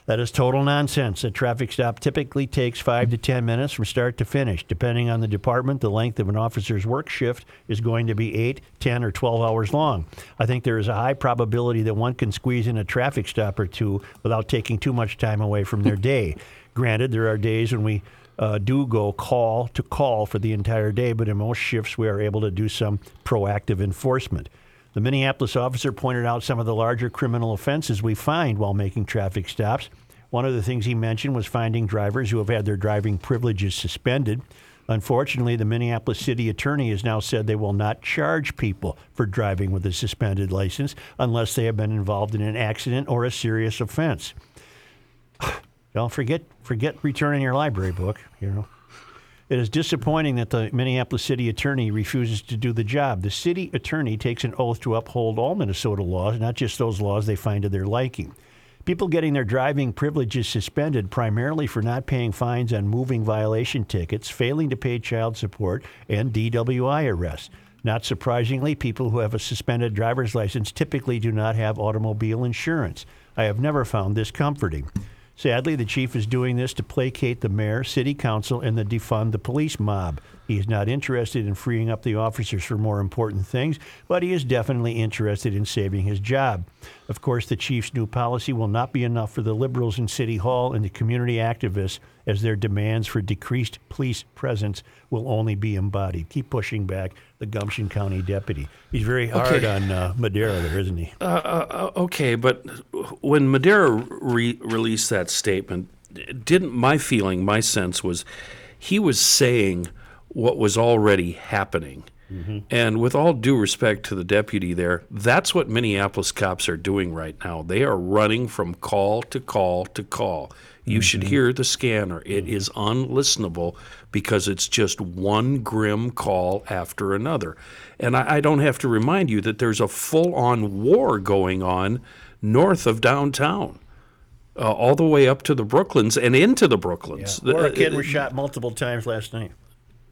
That is total nonsense. A traffic stop typically takes five to 10 minutes from start to finish. Depending on the department, the length of an officer's work shift is going to be 8, 10, or 12 hours long. I think there is a high probability that one can squeeze in a traffic stop or two without taking too much time away from their day. Granted, there are days when we uh, do go call to call for the entire day, but in most shifts, we are able to do some proactive enforcement. The Minneapolis officer pointed out some of the larger criminal offenses we find while making traffic stops. One of the things he mentioned was finding drivers who have had their driving privileges suspended. Unfortunately, the Minneapolis city attorney has now said they will not charge people for driving with a suspended license unless they have been involved in an accident or a serious offense. Don't forget forget returning your library book, you know. It is disappointing that the Minneapolis city attorney refuses to do the job. The city attorney takes an oath to uphold all Minnesota laws, not just those laws they find to their liking. People getting their driving privileges suspended primarily for not paying fines on moving violation tickets, failing to pay child support, and DWI arrests. Not surprisingly, people who have a suspended driver's license typically do not have automobile insurance. I have never found this comforting. Sadly, the chief is doing this to placate the mayor, city council, and the defund the police mob. He is not interested in freeing up the officers for more important things, but he is definitely interested in saving his job. Of course, the chief's new policy will not be enough for the liberals in City Hall and the community activists, as their demands for decreased police presence will only be embodied. Keep pushing back the Gumption County deputy. He's very hard Okay. on uh, Madera there, isn't he? Uh, okay, but when Madera re- released that statement, didn't my feeling, my sense was he was saying what was already happening. And with all due respect to the deputy there, that's what Minneapolis cops are doing right now. They are running from call to call to call. You should hear the scanner. It is unlistenable because it's just one grim call after another. And I, I don't have to remind you that there's a full on war going on north of downtown. Uh, all the way up to the Brooklyns and into the Brooklyns. The- Or a kid uh, was shot multiple times last night.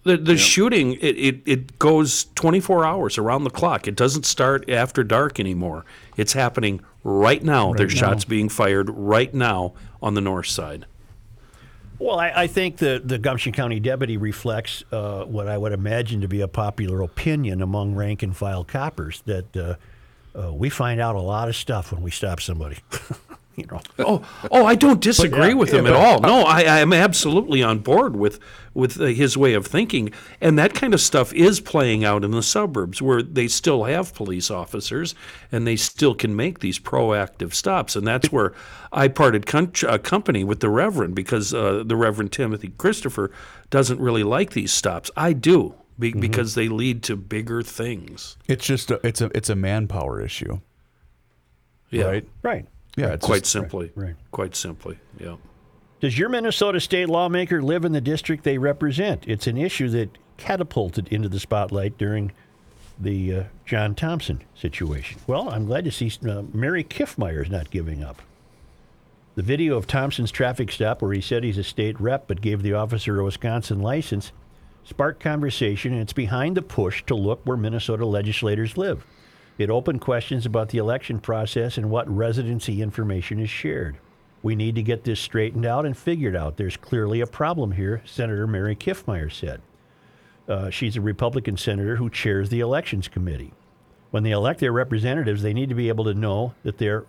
the, the shooting it, it, it goes 24 hours around the clock it doesn't start after dark anymore it's happening right now there's shots being fired right now on the north side Well, I, I think the, the Gumption County deputy reflects uh, what I would imagine to be a popular opinion among rank and file coppers that uh, uh, we find out a lot of stuff when we stop somebody. you know, oh oh i don't disagree yeah, with yeah, him at but- all. no I, I am absolutely on board with with uh, his way of thinking. And that kind of stuff is playing out in the suburbs where they still have police officers and they still can make these proactive stops. And that's where i parted con- uh, company with the reverend because uh, the reverend timothy christopher doesn't really like these stops. I do be- Mm-hmm. because they lead to bigger things. It's just a, it's a it's a manpower issue, yeah. Right? right. Yeah, it's quite just, simply right. quite simply yeah Does your Minnesota state lawmaker live in the district they represent? It's an issue that catapulted into the spotlight during the uh, John Thompson situation. Well, I'm glad to see uh, Mary Kiffmeyer is not giving up. The video of Thompson's traffic stop, where he said he's a state rep but gave the officer a Wisconsin license, sparked conversation, and it's behind the push to look where Minnesota legislators live. It opened questions about the election process and what residency information is shared. We need to get this straightened out and figured out. There's clearly a problem here, Senator Mary Kiffmeyer said. Uh, she's a Republican senator who chairs the elections committee. When they elect their representatives, they need to be able to know that they're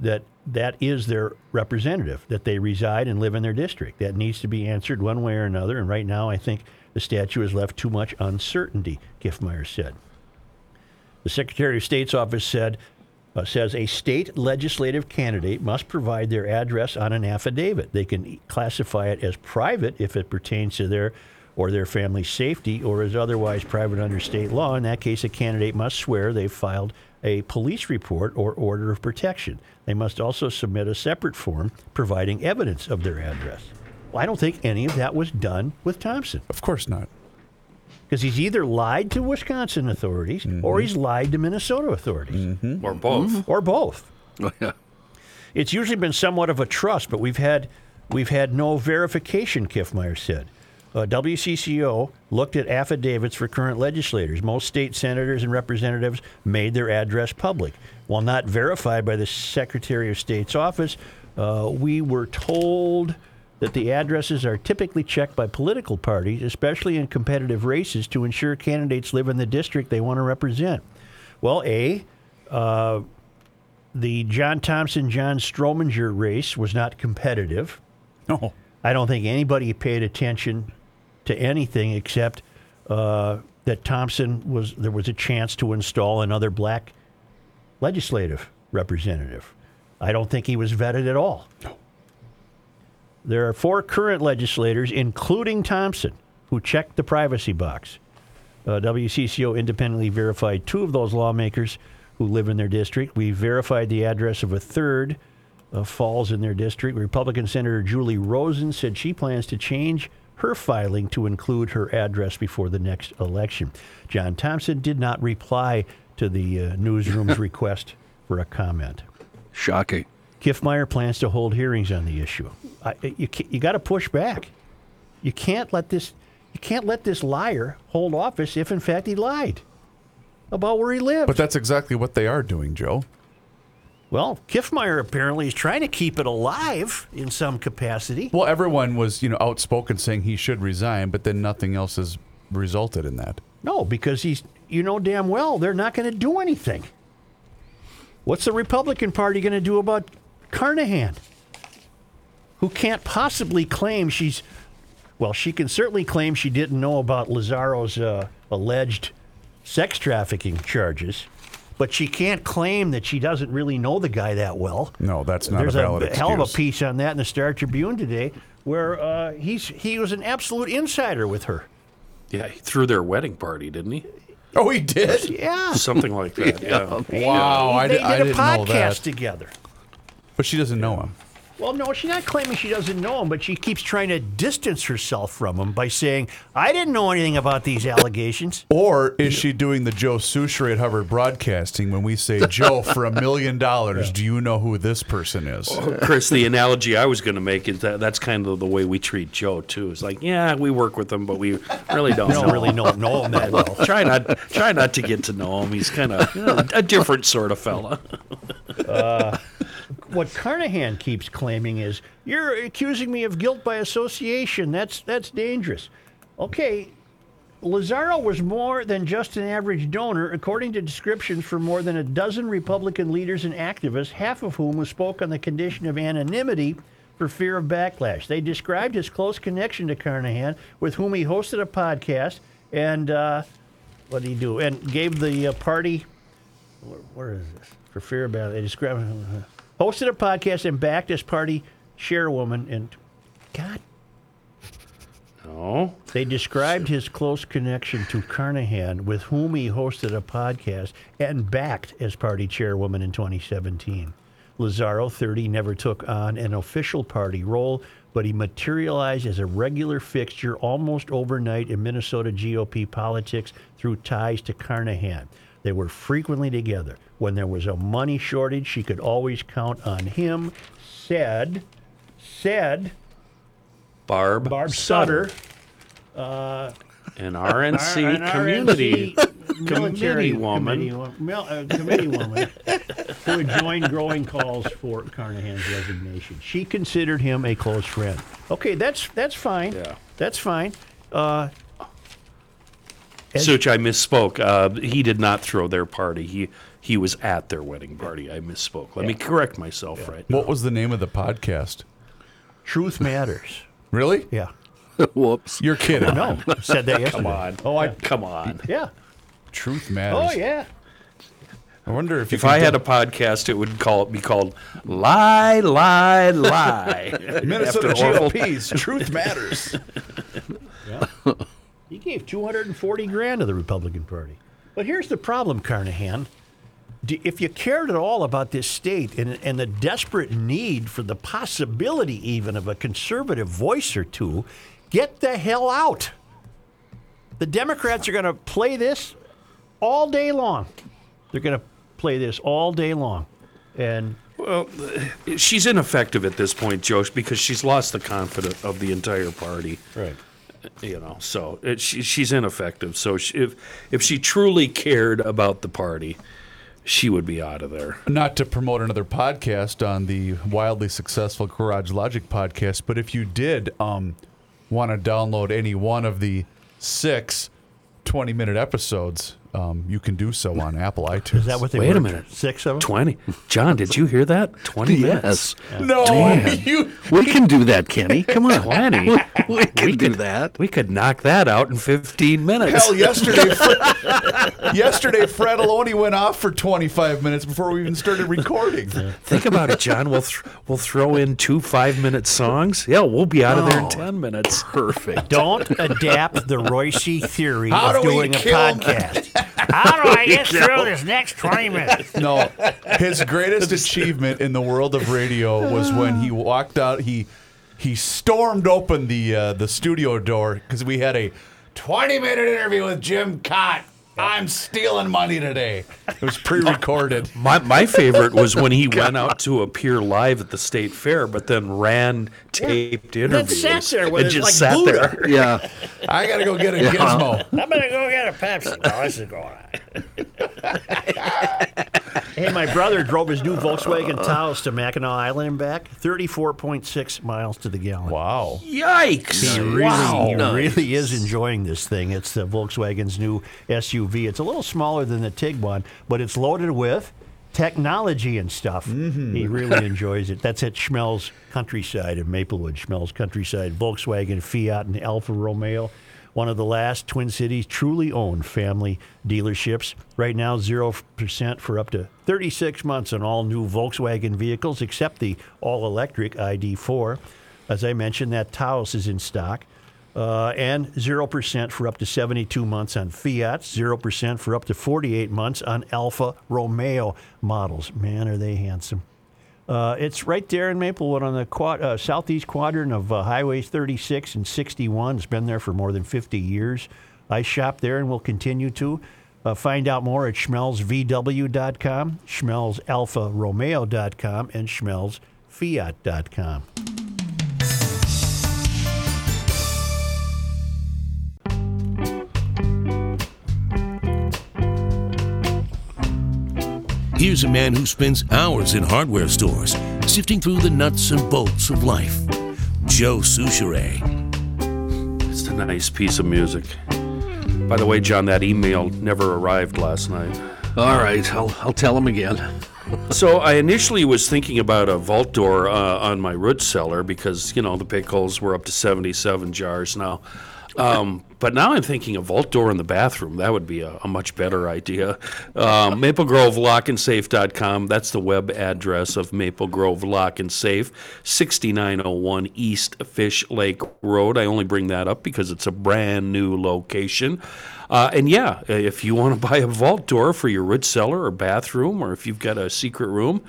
that that is their representative, that they reside and live in their district. That needs to be answered one way or another. And right now, I think the statute has left too much uncertainty. Kiffmeyer said. The Secretary of State's office said uh, says a state legislative candidate must provide their address on an affidavit. They can classify it as private if it pertains to their or their family's safety or is otherwise private under state law. In that case, a candidate must swear they've filed a police report or order of protection. They must also submit a separate form providing evidence of their address. Well, I don't think any of that was done with Thompson Of course not. Because he's either lied to Wisconsin authorities or he's lied to Minnesota authorities or both or both. Oh, yeah. It's usually been somewhat of a trust, but we've had we've had no verification. Kiffmeyer said. Uh, WCCO looked at affidavits for current legislators. Most state senators and representatives made their address public. While not verified by the Secretary of State's office, uh, we were told that the addresses are typically checked by political parties, especially in competitive races, to ensure candidates live in the district they want to represent. Well, A, uh, the John Thompson John Strominger race was not competitive. No. I don't think anybody paid attention to anything except uh, that Thompson was there was a chance to install another black legislative representative. I don't think he was vetted at all. There are four current legislators, including Thompson, who checked the privacy box. Uh, WCCO independently verified two of those lawmakers who live in their district. We verified the address of a third uh, falls in their district. Republican Senator Julie Rosen said she plans to change her filing to include her address before the next election. John Thompson did not reply to the uh, newsroom's request for a comment. Shocking. Kiffmeyer plans to hold hearings on the issue. I, you you got to push back. You can't let this you can't let this liar hold office if in fact he lied about where he lived. But that's exactly what they are doing, Joe. well, Kiffmeyer apparently is trying to keep it alive in some capacity. Well, everyone was, you know, outspoken saying he should resign, but then nothing else has resulted in that. No, because he's you know damn well they're not going to do anything. What's the Republican Party going to do about Carnahan? Who can't possibly claim she's well, she can certainly claim she didn't know about Lazzaro's uh, alleged sex trafficking charges, but she can't claim that she doesn't really know the guy that well. No, that's not There's a valid hell of a piece on that in the Star Tribune today, where uh, he's he was an absolute insider with her. Yeah, he threw their wedding party, didn't he? Oh, he did? Yeah. Something like that. yeah. Wow, I, they di- I did a didn't know podcast together. But she doesn't know him. Well, no, she's not claiming she doesn't know him, but she keeps trying to distance herself from him by saying, "I didn't know anything about these allegations." Or is she doing the Joe Soucheray at Hubbard Broadcasting when we say, Joe, for a million dollars, do you know who this person is? Chris, the analogy I was going to make is that that's kind of the way we treat Joe too. It's like, yeah, we work with him, but we really don't We don't know really him. know, know him that well. Try not try not to get to know him. He's kind of you know, a different sort of fella. Uh, What Carnahan keeps claiming is, "You're accusing me of guilt by association. That's that's dangerous." Okay, Lazzaro was more than just an average donor, according to descriptions from more than a dozen Republican leaders and activists, half of whom spoke on the condition of anonymity for fear of backlash. They described his close connection to Carnahan, with whom he hosted a podcast, and uh, what did he do? And gave the uh, party. Where, where is this? For fear of backlash. They described hosted a podcast and backed his party chairwoman. And God No, they described his close connection to Carnahan, with whom he hosted a podcast and backed as party chairwoman in 2017. Lazzaro, 30, never took on an official party role, but he materialized as a regular fixture almost overnight in Minnesota GOP politics through ties to Carnahan. They were frequently together. When there was a money shortage, she could always count on him, said, said Barb, Barb Sutter, Sutter, an RNC an community RNC committee woman. committee, mil- uh, committee woman who had joined growing calls for Carnahan's resignation. She considered him a close friend. Okay, that's that's fine. Yeah. That's fine. Uh, Such, I misspoke. Uh, he did not throw their party. He he was at their wedding party. I misspoke. Let me correct myself right now. What was the name of the podcast? truth matters. Really? Yeah. Whoops. You're kidding. No, said that yesterday. Come on. Oh, I. Come on. Yeah. Truth matters. Oh yeah. I wonder if you If can I had do- a podcast, it would call be called "Lie, Lie, Lie." Minnesota After Orville. GOP's Truth Matters. He gave 240 grand to the Republican Party. But here's the problem, Carnahan. If you cared at all about this state and, and the desperate need for the possibility even of a conservative voice or two, get the hell out. The Democrats are going to play this all day long. They're going to play this all day long. And Well, she's ineffective at this point, Josh, because she's lost the confidence of the entire party. right. You know, so it, she, she's ineffective. So she, if if she truly cared about the party, she would be out of there. Not to promote another podcast on the wildly successful Garage Logic podcast, but if you did um, want to download any one of the six 20 minute episodes um, you can do so on Apple iTunes. Is that what they Wait a minute. Six of them? 20. John, did you hear that? 20 minutes. Yes. No, you. We can do that, Kenny. Come on. 20. We can do that. We could knock that out in 15 minutes. Hell, yesterday, Fred, yesterday Fred Aloni went off for 25 minutes before we even started recording. Think about it, John. We'll th- we'll throw in two five minute songs. Yeah, we'll be out of there in Oh. 10 minutes. Perfect. Don't adapt the Royce theory How of do doing a podcast. How do I get through this next 20 minutes? No, his greatest achievement in the world of radio was when he walked out. He he stormed open the uh, the studio door because we had a 20 minute interview with Jim Cott. I'm stealing money today. It was pre-recorded. My, my favorite was when he went out to appear live at the state fair, but then ran taped interviews sat there with and it just like sat Buddha. there. Yeah. I gotta go get a gizmo. I'm going to go get a Pepsi. No, this is going on. Hey, my brother drove his new Volkswagen Taos to Mackinac Island and back, 34.6 miles to the gallon. Wow. Yikes! He really, wow. he really is enjoying this thing. It's the Volkswagen's new SUV. It's a little smaller than the Tiguan, but it's loaded with technology and stuff. Mm-hmm. He really enjoys it. That's at Schmelz Countryside in Maplewood. Schmelz Countryside, Volkswagen, Fiat, and Alfa Romeo. One of the last Twin Cities truly owned family dealerships. Right now, 0% for up to 36 months on all new Volkswagen vehicles, except the all electric ID4. As I mentioned, that Taos is in stock. Uh, and 0% for up to 72 months on Fiat, 0% for up to 48 months on Alfa Romeo models. Man, are they handsome. Uh, it's right there in Maplewood on the quad, uh, southeast quadrant of uh, Highways 36 and 61. It's been there for more than 50 years. I shop there and will continue to. Uh, find out more at schmelzvw.com, schmelzalfaromeo.com, and schmelzfiat.com. Here's a man who spends hours in hardware stores, sifting through the nuts and bolts of life. Joe Soucheray. It's a nice piece of music. By the way, John, that email never arrived last night. All right. I'll, I'll tell him again. So I initially was thinking about a vault door uh, on my root cellar because you know the pickles were up to seventy-seven jars now. Um, but now I'm thinking a vault door in the bathroom. That would be a, a much better idea. Um, Maple Grove Lock and Safe.com. That's the web address of Maple Grove Lock and Safe, 6901 East Fish Lake Road. I only bring that up because it's a brand new location. Uh, and yeah, if you want to buy a vault door for your root cellar or bathroom, or if you've got a secret room,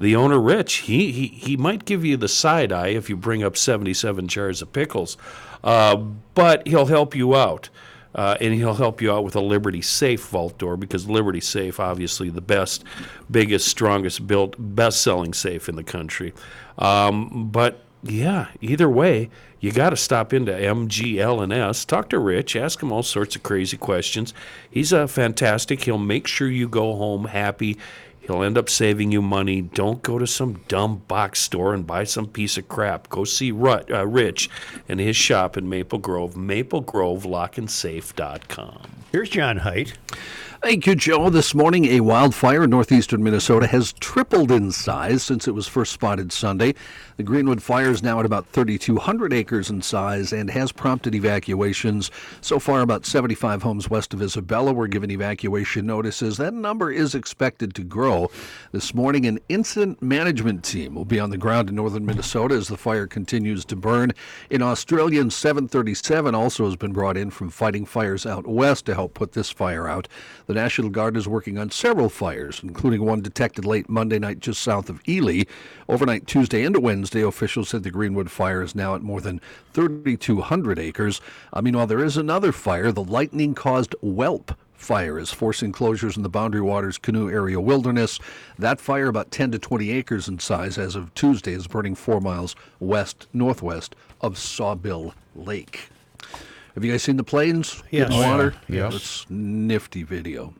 the owner, Rich, he, he, he might give you the side eye if you bring up 77 jars of pickles. Uh, but he'll help you out. Uh, and he'll help you out with a Liberty Safe vault door because Liberty Safe, obviously, the best, biggest, strongest built, best selling safe in the country. Um, but yeah, either way, you got to stop into MGL&S, talk to Rich, ask him all sorts of crazy questions. He's uh, fantastic. He'll make sure you go home happy. He'll end up saving you money. Don't go to some dumb box store and buy some piece of crap. Go see Rut, uh, Rich and his shop in Maple Grove, maplegrovelockandsafe.com. Here's John Height. Thank you, Joe. This morning, a wildfire in northeastern Minnesota has tripled in size since it was first spotted Sunday. The Greenwood fire is now at about 3,200 acres in size and has prompted evacuations. So far, about 75 homes west of Isabella were given evacuation notices. That number is expected to grow. This morning, an incident management team will be on the ground in northern Minnesota as the fire continues to burn. In Australia, 737 also has been brought in from fighting fires out west to help put this fire out. The National Guard is working on several fires, including one detected late Monday night just south of Ely. Overnight Tuesday into Wednesday, officials said the Greenwood fire is now at more than 3,200 acres. Uh, meanwhile, there is another fire. The lightning caused whelp fire is forcing closures in the Boundary Waters Canoe Area Wilderness. That fire, about 10 to 20 acres in size as of Tuesday, is burning four miles west northwest of Sawbill Lake. Have you guys seen the planes Yes. in Oh, yeah. water? Yes. It's nifty video.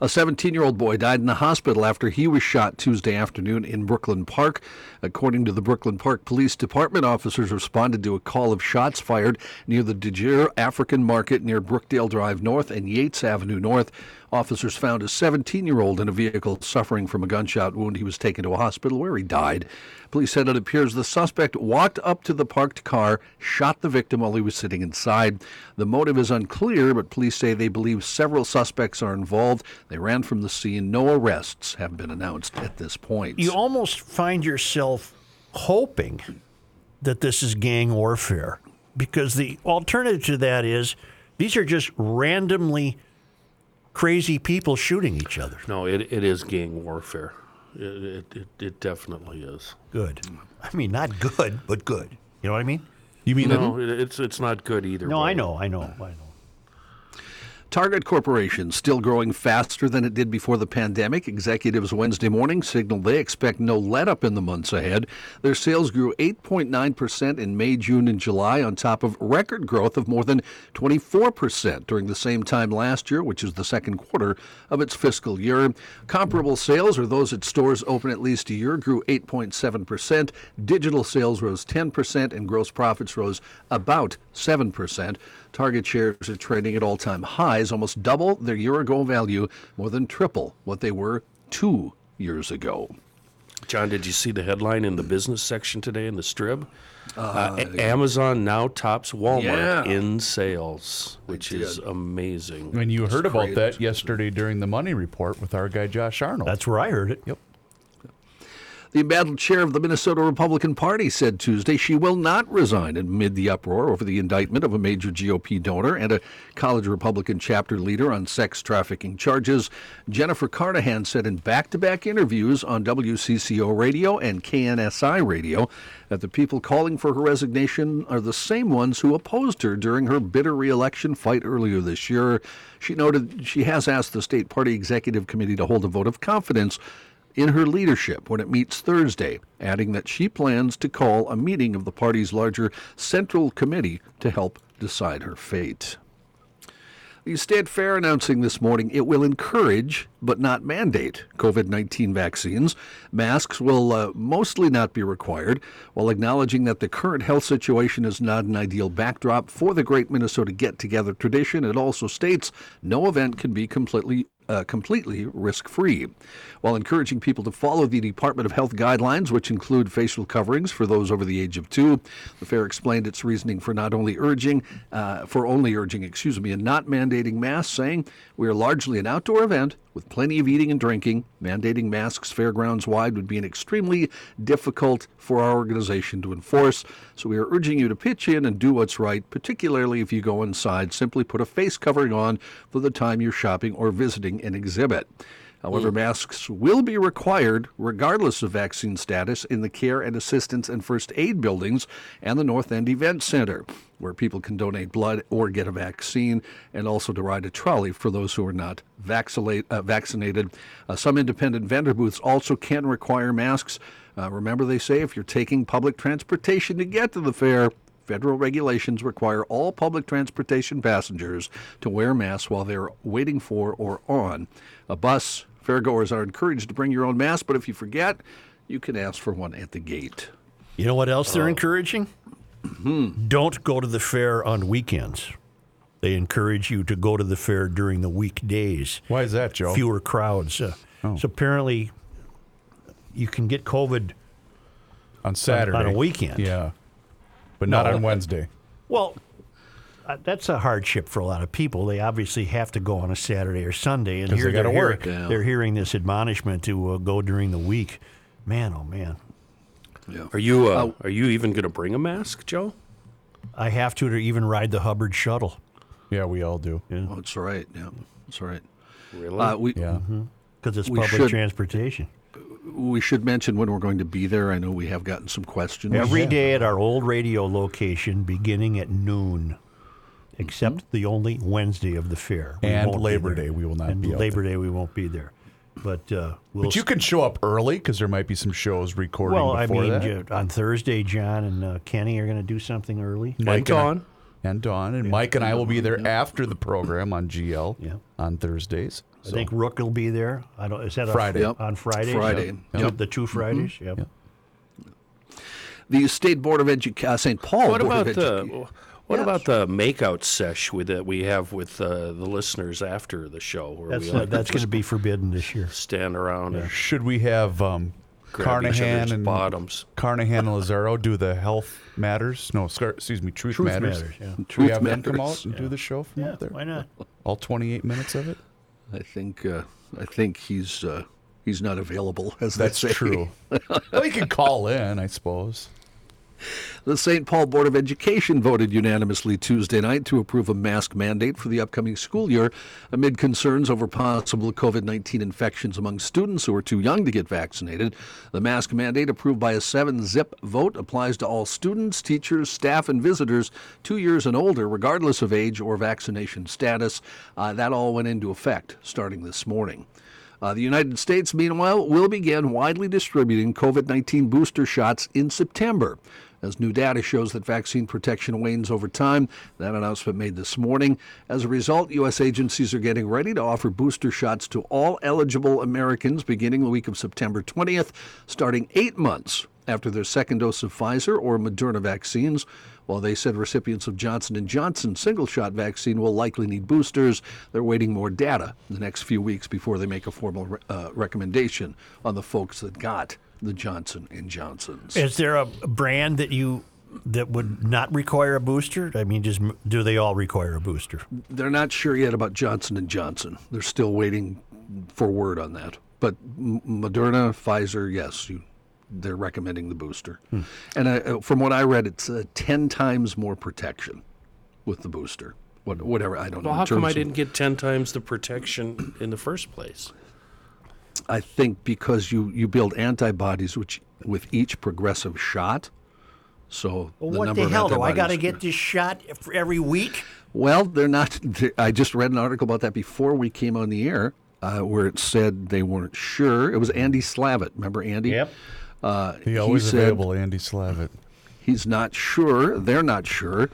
A 17 year old boy died in the hospital after he was shot Tuesday afternoon in Brooklyn Park. According to the Brooklyn Park Police Department, officers responded to a call of shots fired near the Dejir African Market near Brookdale Drive North and Yates Avenue North. Officers found a 17 year old in a vehicle suffering from a gunshot wound. He was taken to a hospital where he died. Police said it appears the suspect walked up to the parked car, shot the victim while he was sitting inside. The motive is unclear, but police say they believe several suspects are involved. They ran from the scene. No arrests have been announced at this point. You almost find yourself hoping that this is gang warfare because the alternative to that is these are just randomly crazy people shooting each other. No, it, it is gang warfare. It, it, it, it definitely is. Good. I mean, not good, but good. You know what I mean? You mean No, it, it's it's not good either. No, way. I know, I know, I know. Target Corporation still growing faster than it did before the pandemic. Executives Wednesday morning signaled they expect no let up in the months ahead. Their sales grew 8.9% in May, June, and July, on top of record growth of more than 24% during the same time last year, which is the second quarter of its fiscal year. Comparable sales, or those at stores open at least a year, grew 8.7%. Digital sales rose 10%, and gross profits rose about 7%. Target shares are trading at all time highs, almost double their year ago value, more than triple what they were two years ago. John, did you see the headline in the business section today in the Strib? Uh, A- Amazon now tops Walmart Yeah. in sales, which is amazing. And you heard about that yesterday during the money report with our guy Josh Arnold. That's where I heard it. Yep. The embattled chair of the Minnesota Republican Party said Tuesday she will not resign amid the uproar over the indictment of a major GOP donor and a college Republican chapter leader on sex trafficking charges. Jennifer Carnahan said in back to back interviews on WCCO radio and KNSI radio that the people calling for her resignation are the same ones who opposed her during her bitter reelection fight earlier this year. She noted she has asked the state party executive committee to hold a vote of confidence in her leadership when it meets Thursday, adding that she plans to call a meeting of the party's larger Central Committee to help decide her fate. The State Fair announcing this morning it will encourage, but not mandate, COVID 19 vaccines. Masks will uh, mostly not be required, while acknowledging that the current health situation is not an ideal backdrop for the Great Minnesota Get Together tradition. It also states no event can be completely uh, completely risk free, while encouraging people to follow the Department of Health guidelines, which include facial coverings for those over the age of two. The fair explained its reasoning for not only urging, uh, for only urging, excuse me, and not mandating masks, saying we are largely an outdoor event with plenty of eating and drinking. Mandating masks fairgrounds wide would be an extremely difficult for our organization to enforce. So we are urging you to pitch in and do what's right, particularly if you go inside. Simply put a face covering on for the time you're shopping or visiting an exhibit. However, masks will be required regardless of vaccine status in the care and assistance and first aid buildings and the North End Event Center, where people can donate blood or get a vaccine, and also to ride a trolley for those who are not uh, vaccinated. Uh, some independent vendor booths also can require masks. Uh, remember, they say if you're taking public transportation to get to the fair, Federal regulations require all public transportation passengers to wear masks while they're waiting for or on a bus. Fairgoers are encouraged to bring your own mask, but if you forget, you can ask for one at the gate. You know what else they're encouraging? Don't go to the fair on weekends. They encourage you to go to the fair during the weekdays. Why is that, Joe? Fewer crowds. Uh, So apparently, you can get COVID. on Saturday. on a weekend. Yeah. But not No, on uh, Wednesday. Well, uh, that's a hardship for a lot of people. They obviously have to go on a Saturday or Sunday, and 'Cause here they they're, hear- work. Yeah. They're hearing this admonishment to uh, go during the week. Man, oh man, Yeah. Are you uh, are you even going to bring a mask, Joe? I have to to even ride the Hubbard shuttle. Yeah, we all do. Oh, that's all right. Yeah, that's all right. Really? Uh, we, Yeah. Because it's public should- transportation. we should mention when we're going to be there. I know we have gotten some questions. Every day at our old radio location, beginning at noon, except the only Wednesday of the fair. We And won't Labor. Day, we will not and be out Labor Day, we won't be there. But uh, we'll But you can show up early because there might be some shows recording Well, I mean, that. on Thursday, John and uh, Kenny are going to do something early. and and I- Dawn. and Dawn and Mike and I will be there after the program on GL Yeah. on Thursdays. I think Rook will be there. I don't. Is that a- Friday. Yep. on Friday? Friday. Two- Yep. The two Fridays. Yep. Yep. The State Board of Education, uh, St. Paul What Board about of the Education. What Yes. about the makeout sesh with that we have with uh, the listeners after the show, where That's we like that's going to be forbidden this year. stand around and Should we have um, Carnahan and bottoms? Carnahan and Lazzaro do the health matters? No, excuse me, truth, Truth matters. matters. Yeah. Should we Truth have them come out and do the show from Yeah. out there? Why not? All 28 minutes of it. I think uh, I think he's uh, he's not available. As That's they say. true. well, you can call in, I suppose. The St. Paul Board of Education voted unanimously Tuesday night to approve a mask mandate for the upcoming school year amid concerns over possible COVID 19 infections among students who are too young to get vaccinated. The mask mandate, approved by a 7 zip vote, applies to all students, teachers, staff, and visitors two years and older, regardless of age or vaccination status. Uh, that all went into effect starting this morning. Uh, the United States, meanwhile, will begin widely distributing COVID 19 booster shots in September. As new data shows that vaccine protection wanes over time, that announcement made this morning. As a result, U.S. agencies are getting ready to offer booster shots to all eligible Americans beginning the week of September 20th, starting eight months after their second dose of Pfizer or Moderna vaccines. While they said recipients of Johnson & Johnson single-shot vaccine will likely need boosters, they're waiting more data in the next few weeks before they make a formal uh, recommendation on the folks that got the Johnson & Johnsons. Is there a brand that you that would not require a booster? I mean, just do they all require a booster? They're not sure yet about Johnson & Johnson. They're still waiting for word on that. But Moderna, Pfizer, yes, you, they're recommending the booster. And uh, from what I read, it's uh, 10 times more protection with the booster. What, whatever, I don't know. Well, in how come I didn't get ten times the protection in the first place? I think because you, you build antibodies which with each progressive shot. So Well, the what number the hell do I got to get this shot every week? Well, they're not. I just read an article about that before we came on the air, uh, where it said they weren't sure. It was Andy Slavitt. Remember Andy? Yep. Uh, He always said available, Andy Slavitt. He's not sure. They're not sure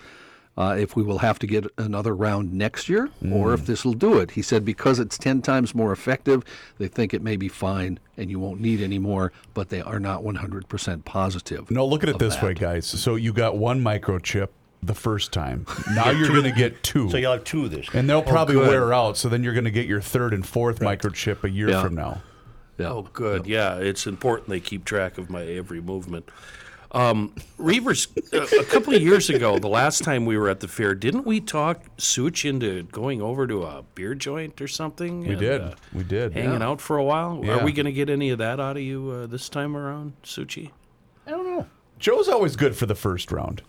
uh, if we will have to get another round next year or if this will do it. He said because it's 10 times more effective, they think it may be fine and you won't need any more, but they are not 100% positive. No, look at it this that. way, guys. So you got one microchip the first time. Now you're going to get two. So you'll have two of this. and they'll probably good. wear out. So then you're going to get your third and fourth microchip a year Yeah. from now. Yeah. Oh, good. Yeah, it's important they keep track of my every movement. Um, Reavers, a, a couple of years ago, the last time we were at the fair, didn't we talk Such into going over to a beer joint or something? We and, did. uh, we did. hanging out for a while. Yeah. Are we going to get any of that out of you uh, this time around, Suchi? I don't know. Joe's always good for the first round.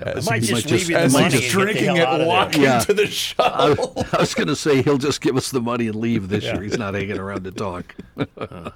As might just leave you the money he's and the drinking it, of walking Yeah. to the shuttle. I was going to say he'll just give us the money and leave this year. He's not hanging around to talk.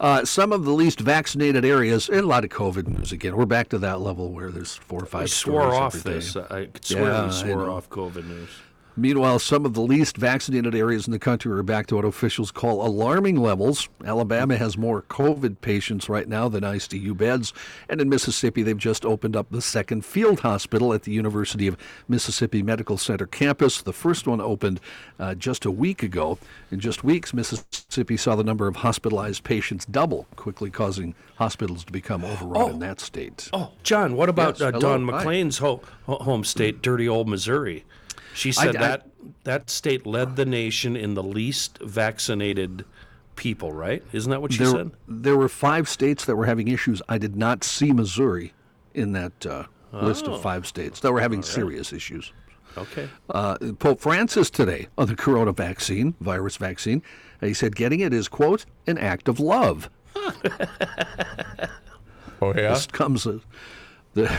uh, some of the least vaccinated areas, and a lot of COVID news again. We're back to that level where there's four or five. I swore off every day. this. I could swear Yeah, we swore off COVID news. Meanwhile, some of the least vaccinated areas in the country are back to what officials call alarming levels. Alabama has more COVID patients right now than ICU beds. And in Mississippi, they've just opened up the second field hospital at the University of Mississippi Medical Center campus. The first one opened uh, just a week ago. In just weeks, Mississippi saw the number of hospitalized patients double, quickly causing hospitals to become overrun in that state. Oh, John, what about Yes, uh, Don hi. McLean's ho- ho- home state, dirty old Missouri? She said I- that that state led the nation in the least vaccinated people, right? Isn't that what she there, said? there were five states that were having issues. I did not see Missouri in that uh, list Oh. of five states that were having serious issues. Okay. Uh, Pope Francis today on the corona vaccine, virus vaccine, he said getting it is, quote, an act of love. Oh yeah. This comes as the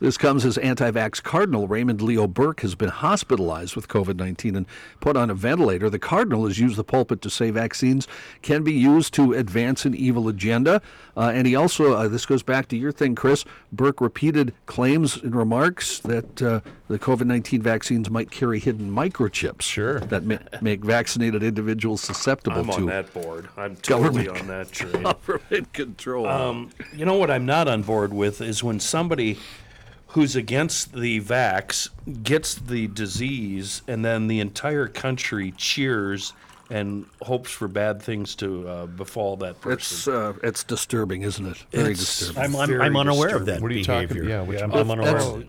this comes as anti-vax Cardinal Raymond Leo Burke has been hospitalized with COVID-19 and put on a ventilator. The Cardinal has used the pulpit to say vaccines can be used to advance an evil agenda, uh, and he also uh, this goes back to your thing, Chris. Burke repeated claims and remarks that uh, the COVID-19 vaccines might carry hidden microchips Sure. that ma- make vaccinated individuals susceptible I'm to on that board. I'm totally Government- on that train. government control. Um, you know what I'm not on board with is when somebody who's against the vax gets the disease, and then the entire country cheers and hopes for bad things to uh, befall that person. It's uh, it's disturbing, isn't it? Very It's- disturbing. I'm, I'm, Very I'm unaware of that. What are you behavior. talking- yeah, what I'm, I'm unaware That's, of it.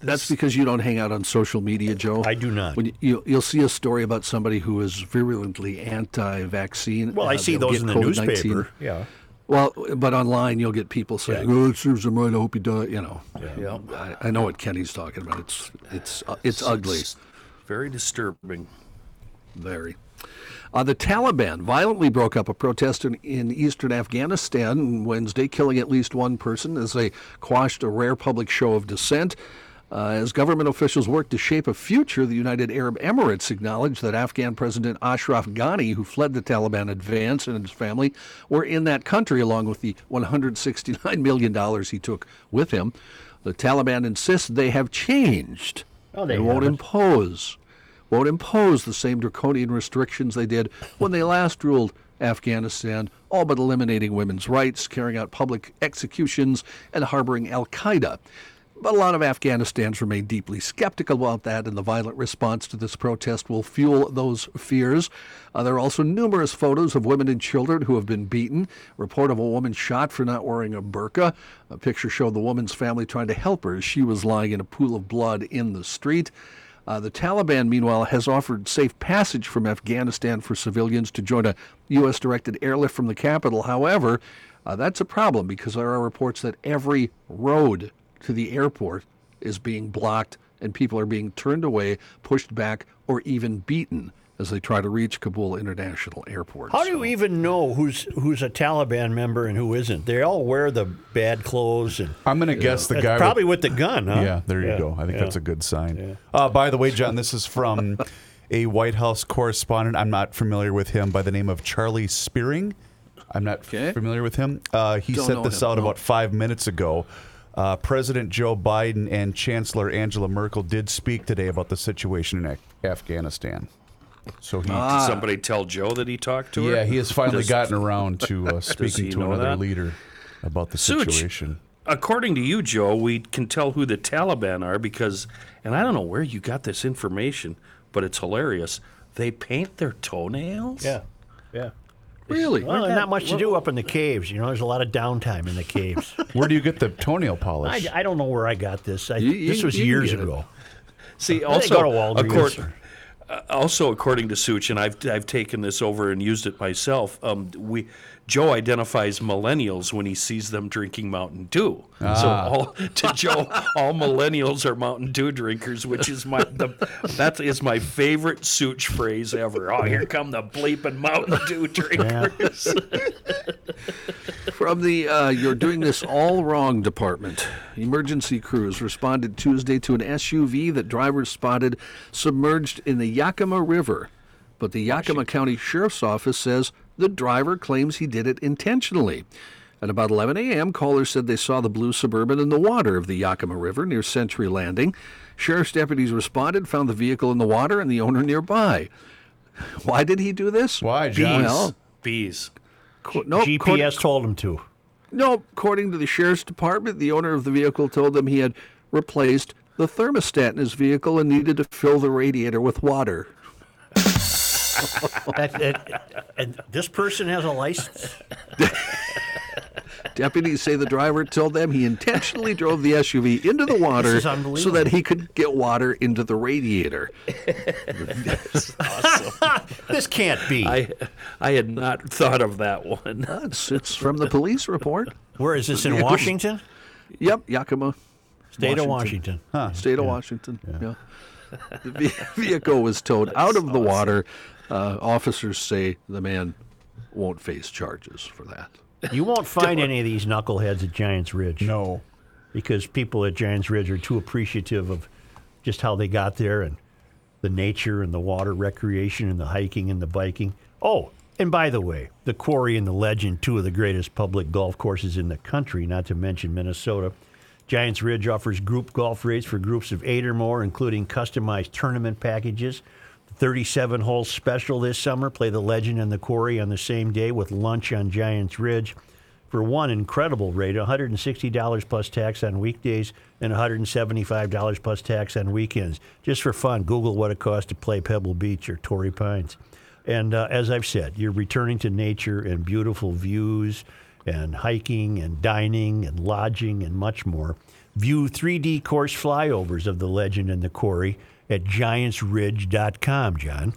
that's because you don't hang out on social media, Joe. I do not. When you, you, you'll see a story about somebody who is virulently anti-vaccine. Well, I uh, see they'll those get in the COVID-19. newspaper. Yeah. Well, but online you'll get people saying, "Oh, it serves him right. I hope he does." You know. Yeah. I, I know what Kenny's talking about. It's it's uh, it's ugly. It's very disturbing. Very. Uh, the Taliban violently broke up a protest in, in eastern Afghanistan Wednesday, killing at least one person as they quashed a rare public show of dissent. Uh, as government officials work to shape a future, the United Arab Emirates acknowledged that Afghan President Ashraf Ghani, who fled the Taliban advance, and his family were in that country along with the $169 million he took with him. The Taliban insists they have changed Oh, they and won't impose won't impose the same draconian restrictions they did when they last ruled Afghanistan, all but eliminating women's rights, carrying out public executions, and harboring Al Qaeda. But a lot of Afghanistans remain deeply skeptical about that, and the violent response to this protest will fuel those fears. Uh, there are also numerous photos of women and children who have been beaten. Report of a woman shot for not wearing a burqa. A picture showed the woman's family trying to help her as she was lying in a pool of blood in the street. Uh, the Taliban, meanwhile, has offered safe passage from Afghanistan for civilians to join a U.S. directed airlift from the capital. However, uh, that's a problem because there are reports that every road to the airport is being blocked and people are being turned away, pushed back, or even beaten as they try to reach Kabul International Airport. How do you even know who's who's a Taliban member and who isn't? They all wear the bad clothes and I'm going to guess the guy. probably with, with the gun, huh? Yeah, there you Yeah, go. I think yeah. that's a good sign. Uh, by the way, John, this is from a White House correspondent. I'm not familiar with him by the name of Charlie Spiering. I'm not Okay. familiar with him. Uh, he Don't sent this him, out no. about five minutes ago. Uh, President Joe Biden and Chancellor Angela Merkel did speak today about the situation in Af- Afghanistan. So he, Did somebody tell Joe that he talked to her? yeah, he has finally Does- gotten around to uh, speaking to another that? leader about the Such. situation. According to you, Joe, we can tell who the Taliban are because, and I don't know where you got this information, but it's hilarious. They paint their toenails. Yeah. Yeah. Really? Well, there's not much to do up in the caves. You know, there's a lot of downtime in the caves. Where do you get the toenail polish? I, I don't know where I got this. I, You- you- this was you can years get it. ago. See, They also, go to Walgreens. accord- uh, also according to Such, and I've I've taken this over and used it myself. Um, we Joe identifies millennials when he sees them drinking Mountain Dew. So Ah. all, to Joe, all millennials are Mountain Dew drinkers, which is my the, that is my favorite Such phrase ever. Oh, here come the bleeping Mountain Dew drinkers. From the uh, You're Doing This All Wrong department, emergency crews responded Tuesday to an SUV that drivers spotted submerged in the Yakima River. But the Yakima County Sheriff's Office says the driver claims he did it intentionally. At about 11 a.m., callers said they saw the blue Suburban in the water of the Yakima River near Century Landing. Sheriff's deputies responded, found the vehicle in the water and the owner nearby. Why did he do this? Why, John? Well, Bees. co- no, co- GPS told him to. no, according to the sheriff's department, the owner of the vehicle told them he had replaced the thermostat in his vehicle and needed to fill the radiator with water. That, that- and this person has a license. Deputies say the driver told them he intentionally drove the SUV into the water so that he could get water into the radiator. This can't be. I I had not thought of that one. It's, it's from the police report. Where is this in Washington? Yep, Yakima, State of Washington. state of Washington. Yeah. The vehicle was towed out of the water. Uh, officers say the man won't face charges for that. You won't find any of these knuckleheads at Giants Ridge. No. because people at Giants Ridge are too appreciative of just how they got there and the nature and the water recreation and the hiking and the biking. Oh, and by the way, the Quarry and the Legend, two of the greatest public golf courses in the country, not to mention Minnesota. Giants Ridge offers group golf rates for groups of eight or more, including customized tournament packages. The 37 hole special this summer play the Legend and the Quarry on the same day with lunch on Giants Ridge. for one incredible rate $160 plus tax on weekdays and $175 plus tax on weekends. Just for fun, Google what it costs to play Pebble Beach or Torrey Pines. And uh, as I've said, you're returning to nature and beautiful views and hiking and dining and lodging and much more. View 3D course flyovers of the legend and the quarry at giantsridge.com, John.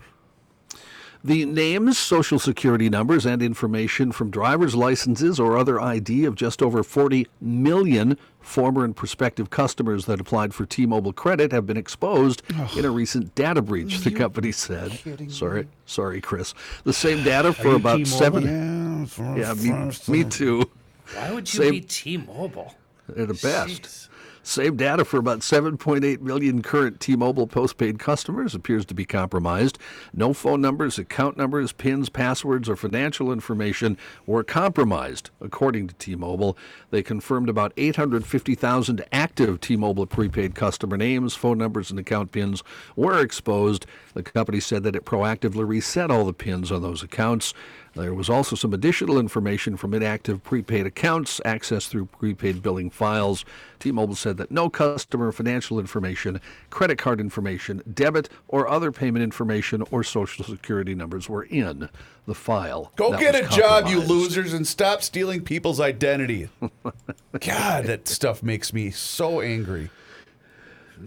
The names, social security numbers, and information from driver's licenses or other ID of just over 40 million former and prospective customers that applied for T-Mobile credit have been exposed in a recent data breach, the company said. Sorry, sorry, Chris. The same data for you about T-Mobile? seven. Yeah, me, me too. Why would you Same- be T-Mobile? At the best. Jeez. Same data for about 7.8 million current T Mobile postpaid customers appears to be compromised. No phone numbers, account numbers, PINs, passwords, or financial information were compromised, according to T Mobile. They confirmed about 850,000 active T Mobile prepaid customer names, phone numbers, and account PINs were exposed. The company said that it proactively reset all the PINs on those accounts. There was also some additional information from inactive prepaid accounts accessed through prepaid billing files. T Mobile said that no customer financial information, credit card information, debit, or other payment information or social security numbers were in the file. Go get a job, you losers, and stop stealing people's identity. God, that stuff makes me so angry.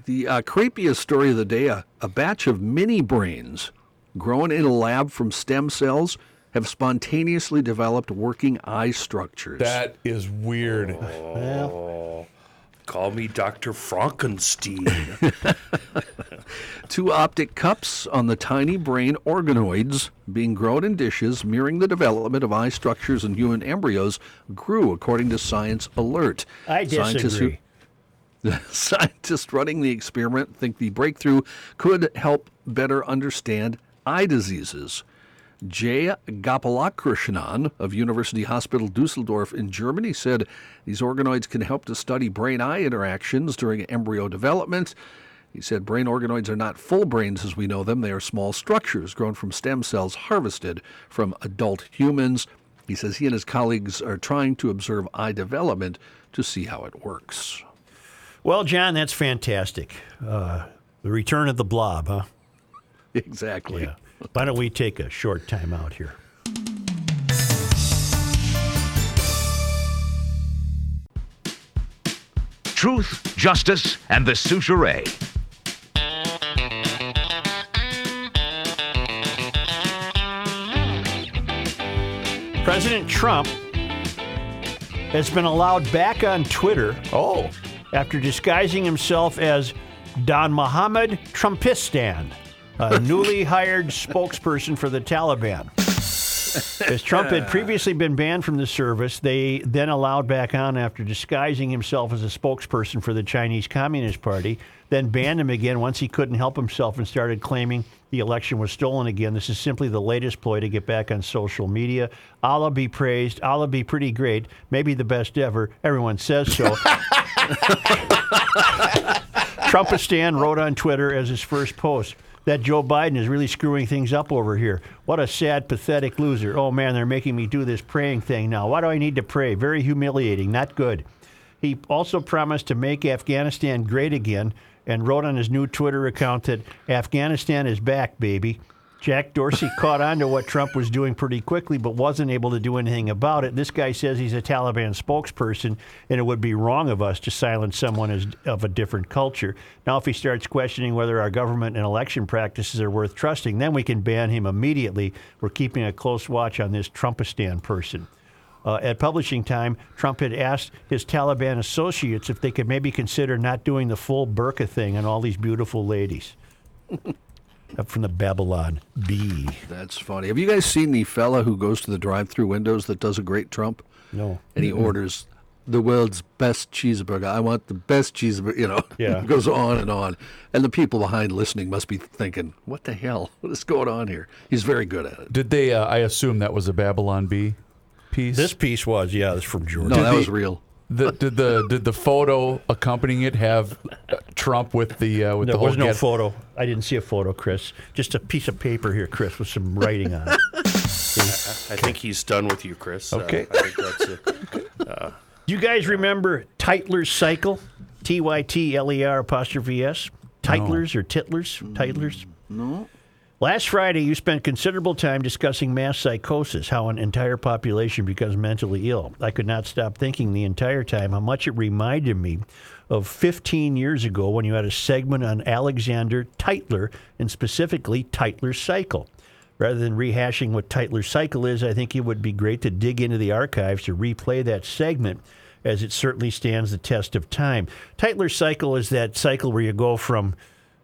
The uh, creepiest story of the day a, a batch of mini brains grown in a lab from stem cells have spontaneously developed working eye structures. That is weird. Oh. Call me Dr. Frankenstein. Two optic cups on the tiny brain organoids being grown in dishes, mirroring the development of eye structures in human embryos, grew, according to Science Alert. I Scientists disagree. who- The scientists running the experiment think the breakthrough could help better understand eye diseases. Jay Gopalakrishnan of University Hospital Dusseldorf in Germany said these organoids can help to study brain eye interactions during embryo development. He said brain organoids are not full brains as we know them, they are small structures grown from stem cells harvested from adult humans. He says he and his colleagues are trying to observe eye development to see how it works. Well, John, that's fantastic. Uh, the return of the blob, huh? Exactly. Yeah. Why don't we take a short time out here? Truth, justice, and the Soucheray. President Trump has been allowed back on Twitter Oh, after disguising himself as Don Mohammed Trumpistan, a newly hired spokesperson for the Taliban. As Trump had previously been banned from the service, they then allowed back on after disguising himself as a spokesperson for the Chinese Communist Party, then banned him again once he couldn't help himself and started claiming the election was stolen again. This is simply the latest ploy to get back on social media. Allah be praised. Allah be pretty great. Maybe the best ever. Everyone says so. Trumpistan wrote on Twitter as his first post that Joe Biden is really screwing things up over here. What a sad, pathetic loser. Oh man, they're making me do this praying thing now. Why do I need to pray? Very humiliating. Not good. He also promised to make Afghanistan great again and wrote on his new Twitter account that Afghanistan is back, baby. Jack Dorsey caught on to what Trump was doing pretty quickly, but wasn't able to do anything about it. This guy says he's a Taliban spokesperson, and it would be wrong of us to silence someone as, of a different culture. Now, if he starts questioning whether our government and election practices are worth trusting, then we can ban him immediately. We're keeping a close watch on this Trumpistan person. Uh, at publishing time, Trump had asked his Taliban associates if they could maybe consider not doing the full burqa thing on all these beautiful ladies. Up from the Babylon Bee. That's funny. Have you guys seen the fella who goes to the drive-through windows that does a great Trump? No. And he orders the world's best cheeseburger. I want the best cheeseburger. You know, Yeah. It goes on and on. And the people behind listening must be thinking, "What the hell? What is going on here?" He's very good at it. did they? Uh, I assume that was a Babylon Bee piece. This piece was, yeah, it's from Georgia. No, that the- was real. The, did the did the photo accompanying it have uh, Trump with the uh, with There the whole was no get- photo. I didn't see a photo, Chris. Just a piece of paper here, Chris, with some writing on it. I think he's done with you, Chris. Uh, Okay. I think that's it. You guys remember Tytler's Cycle? T Y T L E R apostrophe S? Tytlers or Titlers? Tytlers? No. Last Friday, you spent considerable time discussing mass psychosis, how an entire population becomes mentally ill. I could not stop thinking the entire time how much it reminded me of 15 years ago when you had a segment on Alexander Tytler and specifically Tytler's Cycle. Rather than rehashing what Tytler's Cycle is, I think it would be great to dig into the archives to replay that segment as it certainly stands the test of time. Tytler's Cycle is that cycle where you go from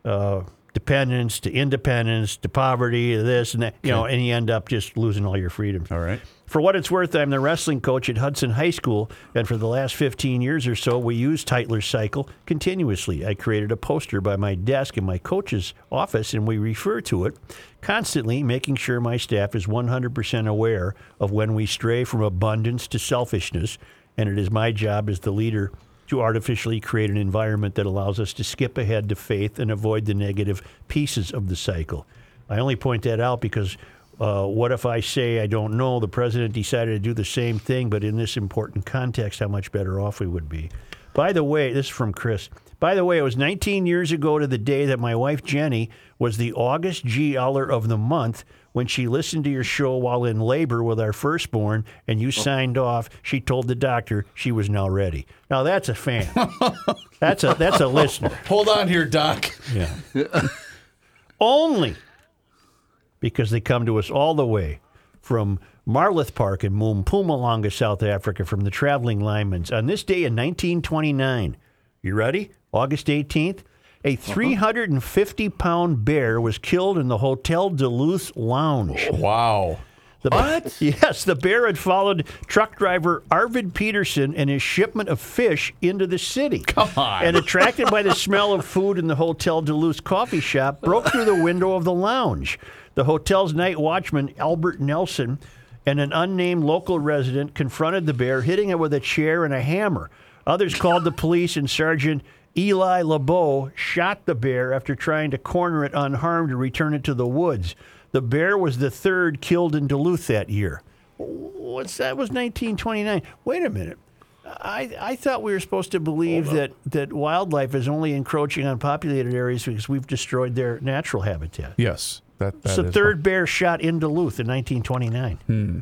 uh, dependence to independence to poverty to this and that, you know, and you end up just losing all your freedoms. All right. For what it's worth, I'm the wrestling coach at Hudson High School, and for the last 15 years or so, we use Tytler's Cycle continuously. I created a poster by my desk in my coach's office, and we refer to it constantly, making sure my staff is 100% aware of when we stray from abundance to selfishness, and it is my job as the leader to artificially create an environment that allows us to skip ahead to faith and avoid the negative pieces of the cycle. I only point that out because uh, what if I say I don't know? The president decided to do the same thing, but in this important context, how much better off we would be. By the way, this is from Chris. By the way, it was 19 years ago to the day that my wife Jenny was the August GLer of the month when she listened to your show while in labor with our firstborn and you oh. signed off. She told the doctor she was now ready. Now that's a fan. that's a that's a listener. Hold on here, Doc. Yeah. Only because they come to us all the way from Marloth Park in Mpumalanga, South Africa, from the traveling Lymans. On this day in 1929, you ready? August 18th, a uh-huh. 350 pound bear was killed in the Hotel Duluth Lounge. Wow. The, what? Yes, the bear had followed truck driver Arvid Peterson and his shipment of fish into the city. Come on. And attracted by the smell of food in the Hotel Duluth coffee shop, broke through the window of the lounge. The hotel's night watchman, Albert Nelson, and an unnamed local resident confronted the bear, hitting it with a chair and a hammer. Others called the police, and Sergeant Eli LeBeau shot the bear after trying to corner it unharmed and return it to the woods. The bear was the third killed in Duluth that year. What's that? Was 1929. Wait a minute. I, I thought we were supposed to believe that, that wildlife is only encroaching on populated areas because we've destroyed their natural habitat. Yes. That, It's the third bear shot in Duluth in 1929. Hmm.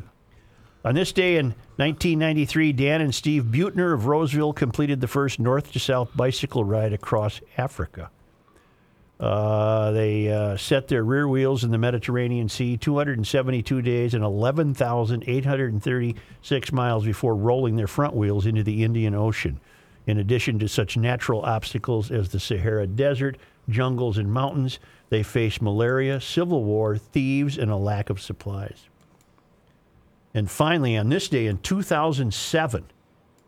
On this day in 1993, Dan and Steve Butner of Roseville completed the first north to south bicycle ride across Africa. Uh, they uh, set their rear wheels in the Mediterranean Sea 272 days and 11,836 miles before rolling their front wheels into the Indian Ocean. In addition to such natural obstacles as the Sahara Desert, jungles, and mountains, they faced malaria, civil war, thieves, and a lack of supplies. And finally, on this day in 2007,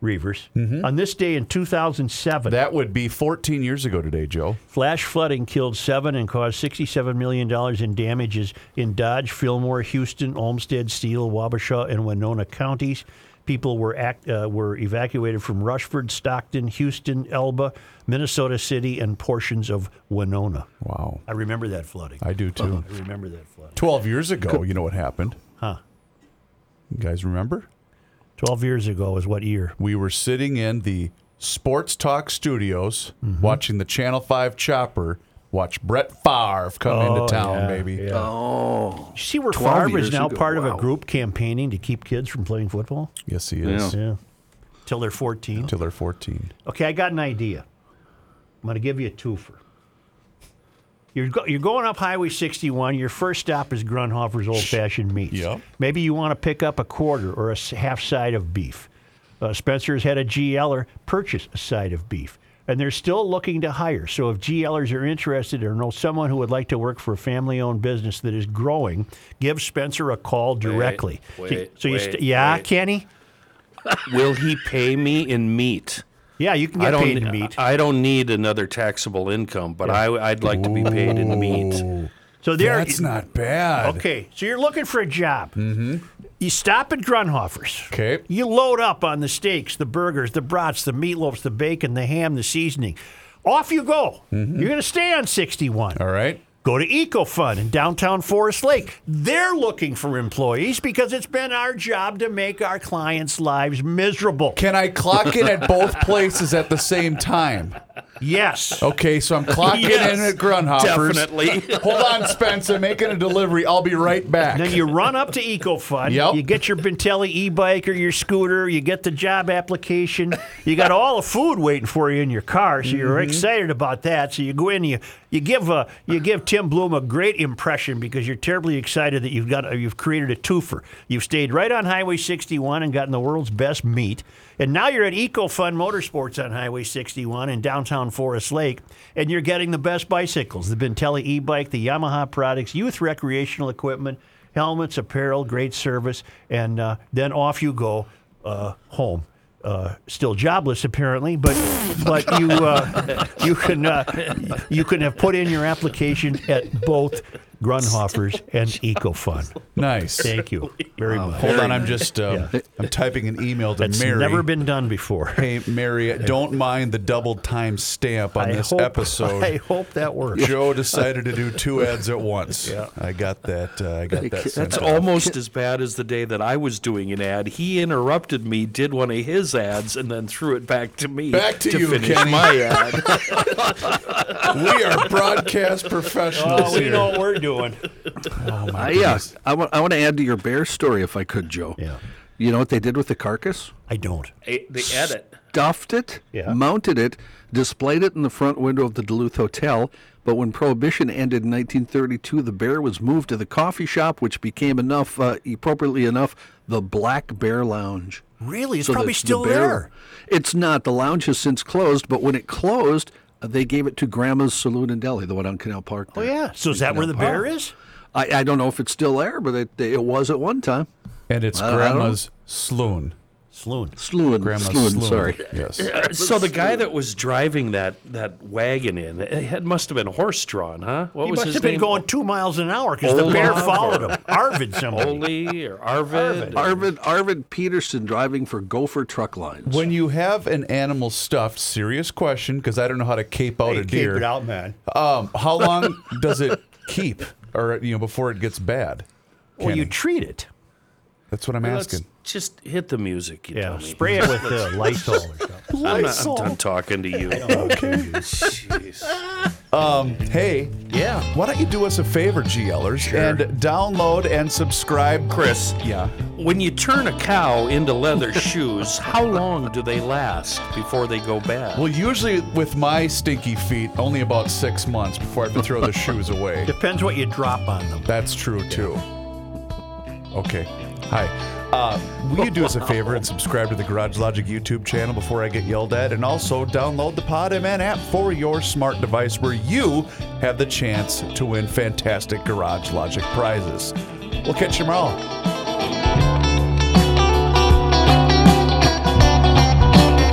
Reavers, on this day in 2007, That would be 14 years ago today, Joe. Flash flooding killed seven and caused $67 million in damages in Dodge, Fillmore, Houston, Olmsted, Steele, Wabasha, and Winona counties. People were act, uh, were evacuated from Rushford, Stockton, Houston, Elba, Minnesota City, and portions of Winona. Wow. I remember that flooding. I do too. I remember that flooding. 12 years ago, you know what happened? Huh. You guys remember? 12 years ago is what year? We were sitting in the Sports Talk studios Mm-hmm. watching the Channel 5 chopper watch Brett Favre come Oh, into town, yeah, baby. yeah. Oh, You see where 12 Favre is years now ago. part of a group campaigning to keep kids from playing football? Yes, he is. Yeah. Till they're 14. Till they're 14. Okay, I got an idea. I'm going to give you a twofer. You're, go, you're going up Highway 61. Your first stop is Grundhofer's Old Fashioned Meats. Yep. Maybe you want to pick up a quarter or a half side of beef. Uh, Spencer's had a GLer purchase a side of beef. And they're still looking to hire. So if GLers are interested or know someone who would like to work for a family owned business that is growing, give Spencer a call directly. wait, so you wait, st- yeah, wait. Kenny? Will he pay me in meat? Yeah, you can I get don't. paid in meat. I don't need another taxable income, but I, I'd like to be paid in meat. So there, That's not bad. Okay, so you're looking for a job. Mm-hmm. You stop at Grundhofer's. Okay. You load up on the steaks, the burgers, the brats, the meatloafs, the bacon, the ham, the seasoning. Off you go. You're going to stay on 61. All right. Go to EcoFun in downtown Forest Lake. They're looking for employees because it's been our job to make our clients' lives miserable. Can I clock in at both places at the same time? Yes. Okay, so I'm clocking Yes, in at Grundhofer's. definitely. Hold on, Spence. I'm making a delivery. I'll be right back. Then you run up to EcoFun. Yep. You get your Bintelli e-bike or your scooter. You get the job application. You got all the food waiting for you in your car, so you're Mm-hmm. excited about that. So you go in, you you give a you give Tim Bloom a great impression because you're terribly excited that you've got you've created a twofer. You've stayed right on Highway 61 and gotten the world's best meat. And now you're at EcoFun Motorsports on Highway 61 in downtown Forest Lake, and you're getting the best bicycles the Bintelli e bike, the Yamaha products, youth recreational equipment, helmets, apparel, great service, and uh, then off you go uh, home. Uh, still jobless apparently, but but you uh, you can uh, you can have put in your application at both Grundhofer's and EcoFun. nice. Thank you very much. Hold on, I'm just um, I'm typing an email to Mary. That's Mary. never been done before. Hey, Mary, don't mind the double time stamp on I this hope, episode. I hope that works. Joe decided to do two ads at once. Yeah, I got that. Uh, I got that. That's sent out. almost as bad as the day that I was doing an ad. He interrupted me, did one of his ads, and then threw it back to me Back to you, finish Kenny. my ad. we are broadcast professionals Oh, we here. know what we're doing. Oh my I, uh, goodness. I want I want to add to your bear story if I could, Joe. Yeah. You know what they did with the carcass? I don't. Eh, they edit. Stuffed it, Yeah. mounted it, displayed it in the front window of the Duluth Hotel. But when Prohibition ended in 1932, the bear was moved to the coffee shop, which became enough, uh, appropriately enough, the Black Bear Lounge. Really, it's So probably the- the still bear- there. It's not. The lounge has since closed, but when it closed, they gave it to Grandma's Saloon in Delhi, the one on Canal Park. Oh yeah. So is that where the bear is? I, I don't know if it's still there, but it, it was at one time. And it's I don't- I don't Grandma's sloon. Sloan. Sloon. Grandma's Sloon, sloon. sorry. Yes. So the guy that was driving that, that wagon in, it had, must have been horse drawn, huh? What He was must his have been going two miles an hour because the bear or- followed him. Arvid somebody. Oli or Arvid? or- Arvid Arvid Peterson driving for Gopher Truck Lines. When you have an animal stuffed, serious question, because I don't know how to cape out Hey, a keep deer. it out, man. Um, how long does it keep, or you know, before it gets bad? Well, you treat it. That's what I'm Let's asking. just hit the music, you Yeah, tell spray it with uh, Lysol or something. I'm, not, I'm done talking to you. Jeez. Um, hey, Yeah. why don't you do us a favor, GLers, and download and subscribe, Chris, Yeah. when you turn a cow into leather shoes, how long do they last before they go bad? Well, usually with my stinky feet, only about six months before I have to throw the shoes away. Depends what you drop on them. That's true too. Okay. Hi. Uh, will you do us a favor and subscribe to the Garage Logic YouTube channel before I get yelled at? And also download the Pod MN app for your smart device where you have the chance to win fantastic Garage Logic prizes. We'll catch you tomorrow.